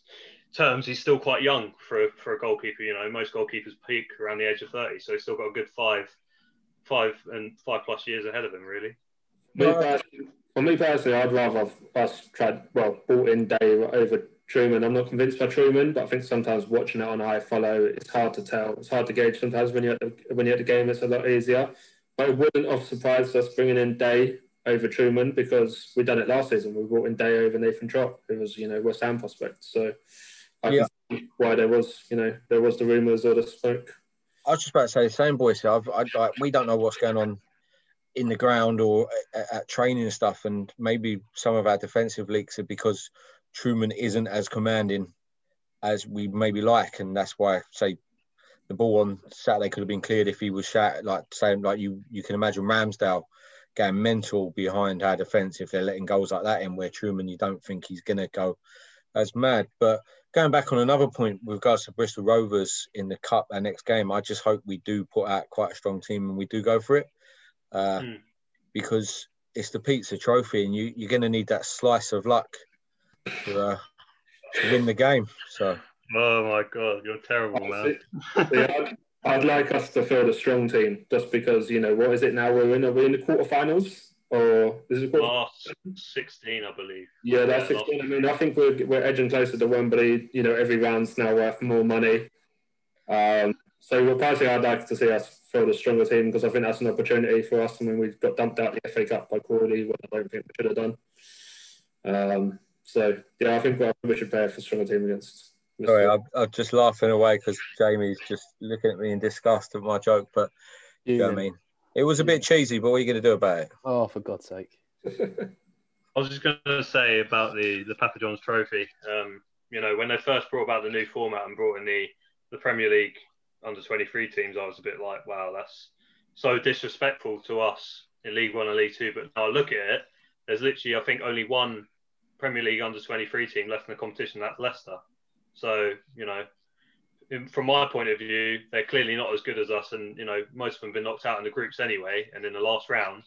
terms, he's still quite young for a, for a goalkeeper. You know, most goalkeepers peak around the age of thirty, so he's still got a good five five and five plus years ahead of him, really. Me personally- for me personally, I'd rather have us tried well bought in Day over Trueman. I'm not convinced by Trueman, but I think sometimes watching it on iFollow, it's hard to tell. It's hard to gauge sometimes when you're at the, when you're at the game. It's a lot easier. But it wouldn't have surprised us bringing in Day over Trueman because we done it last season. We brought in Day over Nathan Trott, who was you know West Ham prospect. So I Yeah. can see why there was you know there was the rumours or the smoke. I was just about to say the same, boys. I've, I, I, we don't know what's going on in the ground or at, at training and stuff, and maybe some of our defensive leaks are because Trueman isn't as commanding as we maybe like, and that's why, I say, the ball on Saturday could have been cleared if he was shot. Like same like you, you can imagine Ramsdale going mental behind our defence if they're letting goals like that in, where Trueman, you don't think he's going to go as mad. But going back on another point with regards to Bristol Rovers in the cup, our next game, I just hope we do put out quite a strong team and we do go for it, uh, Mm. because it's the pizza trophy, and you you're going to need that slice of luck to, uh, to win the game. So Oh my god, you're terrible, man. Yeah, I'd, like us to field a strong team just because, you know, what is it now we're in? Are we in the quarterfinals? Or is it Last 16, I believe. Yeah, that's Yeah, 16. I mean, I think we're, we're edging closer to Wembley. You know, every round's now worth more money. Um, so, well, personally, I'd like to see us field a stronger team because I think that's an opportunity for us. I mean, we got dumped out the FA Cup by Crawley, what I don't think we should have done. Um, so, yeah, I think we should play for a stronger team against. Sorry, I'm, I'm just laughing away because Jamie's just looking at me in disgust of my joke. But you know what I mean, it was a bit cheesy, but what are you going to do about it? Oh, for God's sake! I was just going to say about the the Papa John's Trophy. Um, you know, when they first brought about the new format and brought in the the Premier League under twenty three teams, I was a bit like, wow, that's so disrespectful to us in League One and League Two. But now I look at it, there's literally, I think, only one Premier League under twenty three team left in the competition. That's Leicester. So you know, from my point of view, they're clearly not as good as us, and you know, most of them have been knocked out in the groups anyway, and in the last round.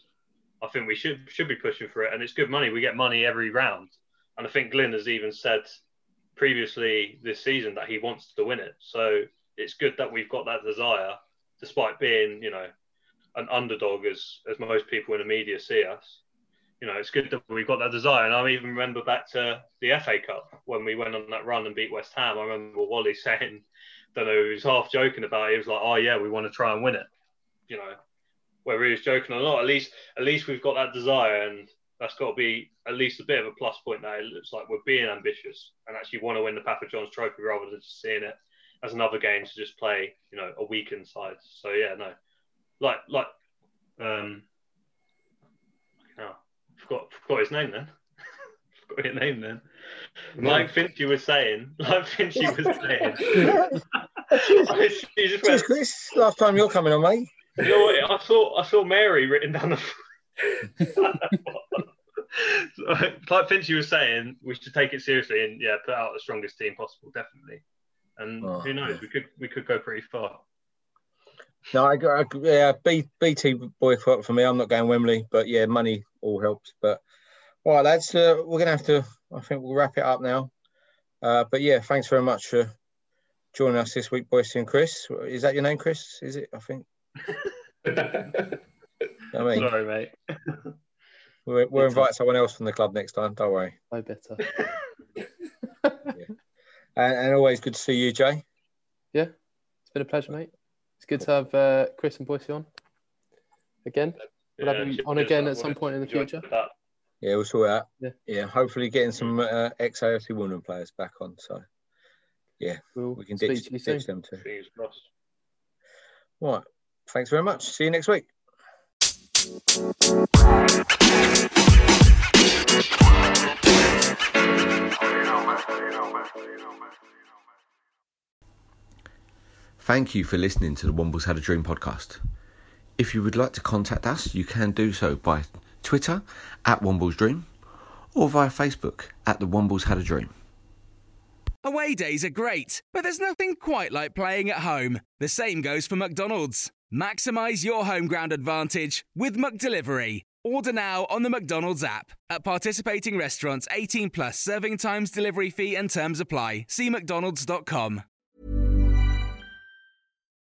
I think we should should be pushing for it, and it's good money. We get money every round, and I think Glyn has even said previously this season that he wants to win it. So it's good that we've got that desire, despite being you know an underdog as as most people in the media see us. You know, it's good that we've got that desire. And I even remember back to the FA Cup when we went on that run and beat West Ham. I remember Wally saying, don't know, he was half joking about it. He was like, "Oh yeah, we want to try and win it." You know, whether he was joking or not, at least at least we've got that desire, and that's got to be at least a bit of a plus point. That it looks like we're being ambitious and actually want to win the Papa John's Trophy rather than just seeing it as another game to just play, you know, a weakened side. So yeah, no, like like um, oh, forgot forgot his name then. forgot your name then. Like Finchy was saying, like Finchy was saying. Cheers, Chris. Last time you're coming on, mate. You know what? I saw I saw Mary written down the. like Finchy was saying, we should take it seriously and yeah, put out the strongest team possible, definitely. And Oh, who knows, yeah. we could we could go pretty far. No, I, I yeah, B, BT boycott for me. I'm not going Wembley, but yeah, money all helps. But all right, lads, uh, we're gonna have to. I think we'll wrap it up now. Uh, but yeah, thanks very much for joining us this week, Boyce and Chris. Is that your name, Chris? Is it? I think. I mean, Sorry, mate. we'll, we'll invite someone else from the club next time. Don't worry. No better. And, and always good to see you, Jay. Yeah, it's been a pleasure, mate. It's good to have uh, Chris and Boyce on again. We'll have you on again at some point in the future. that. Yeah, we'll sort it out. Yeah. yeah. Hopefully, getting some uh, ex AFC Women players back on. So We'll we can speak ditch, to you soon. ditch them too. Fingers crossed. Right. Thanks very much. See you next week. Thank you for listening to the Wombles Had a Dream podcast. If you would like to contact us, you can do so by Twitter at Wombles Dream or via Facebook at the Wombles Had a Dream. Away days are great, but there's nothing quite like playing at home. The same goes for McDonald's. Maximize your home ground advantage with McDelivery. Order now on the McDonald's app. At participating restaurants, 18 plus serving times, delivery fee, and terms apply. See McDonald's.com.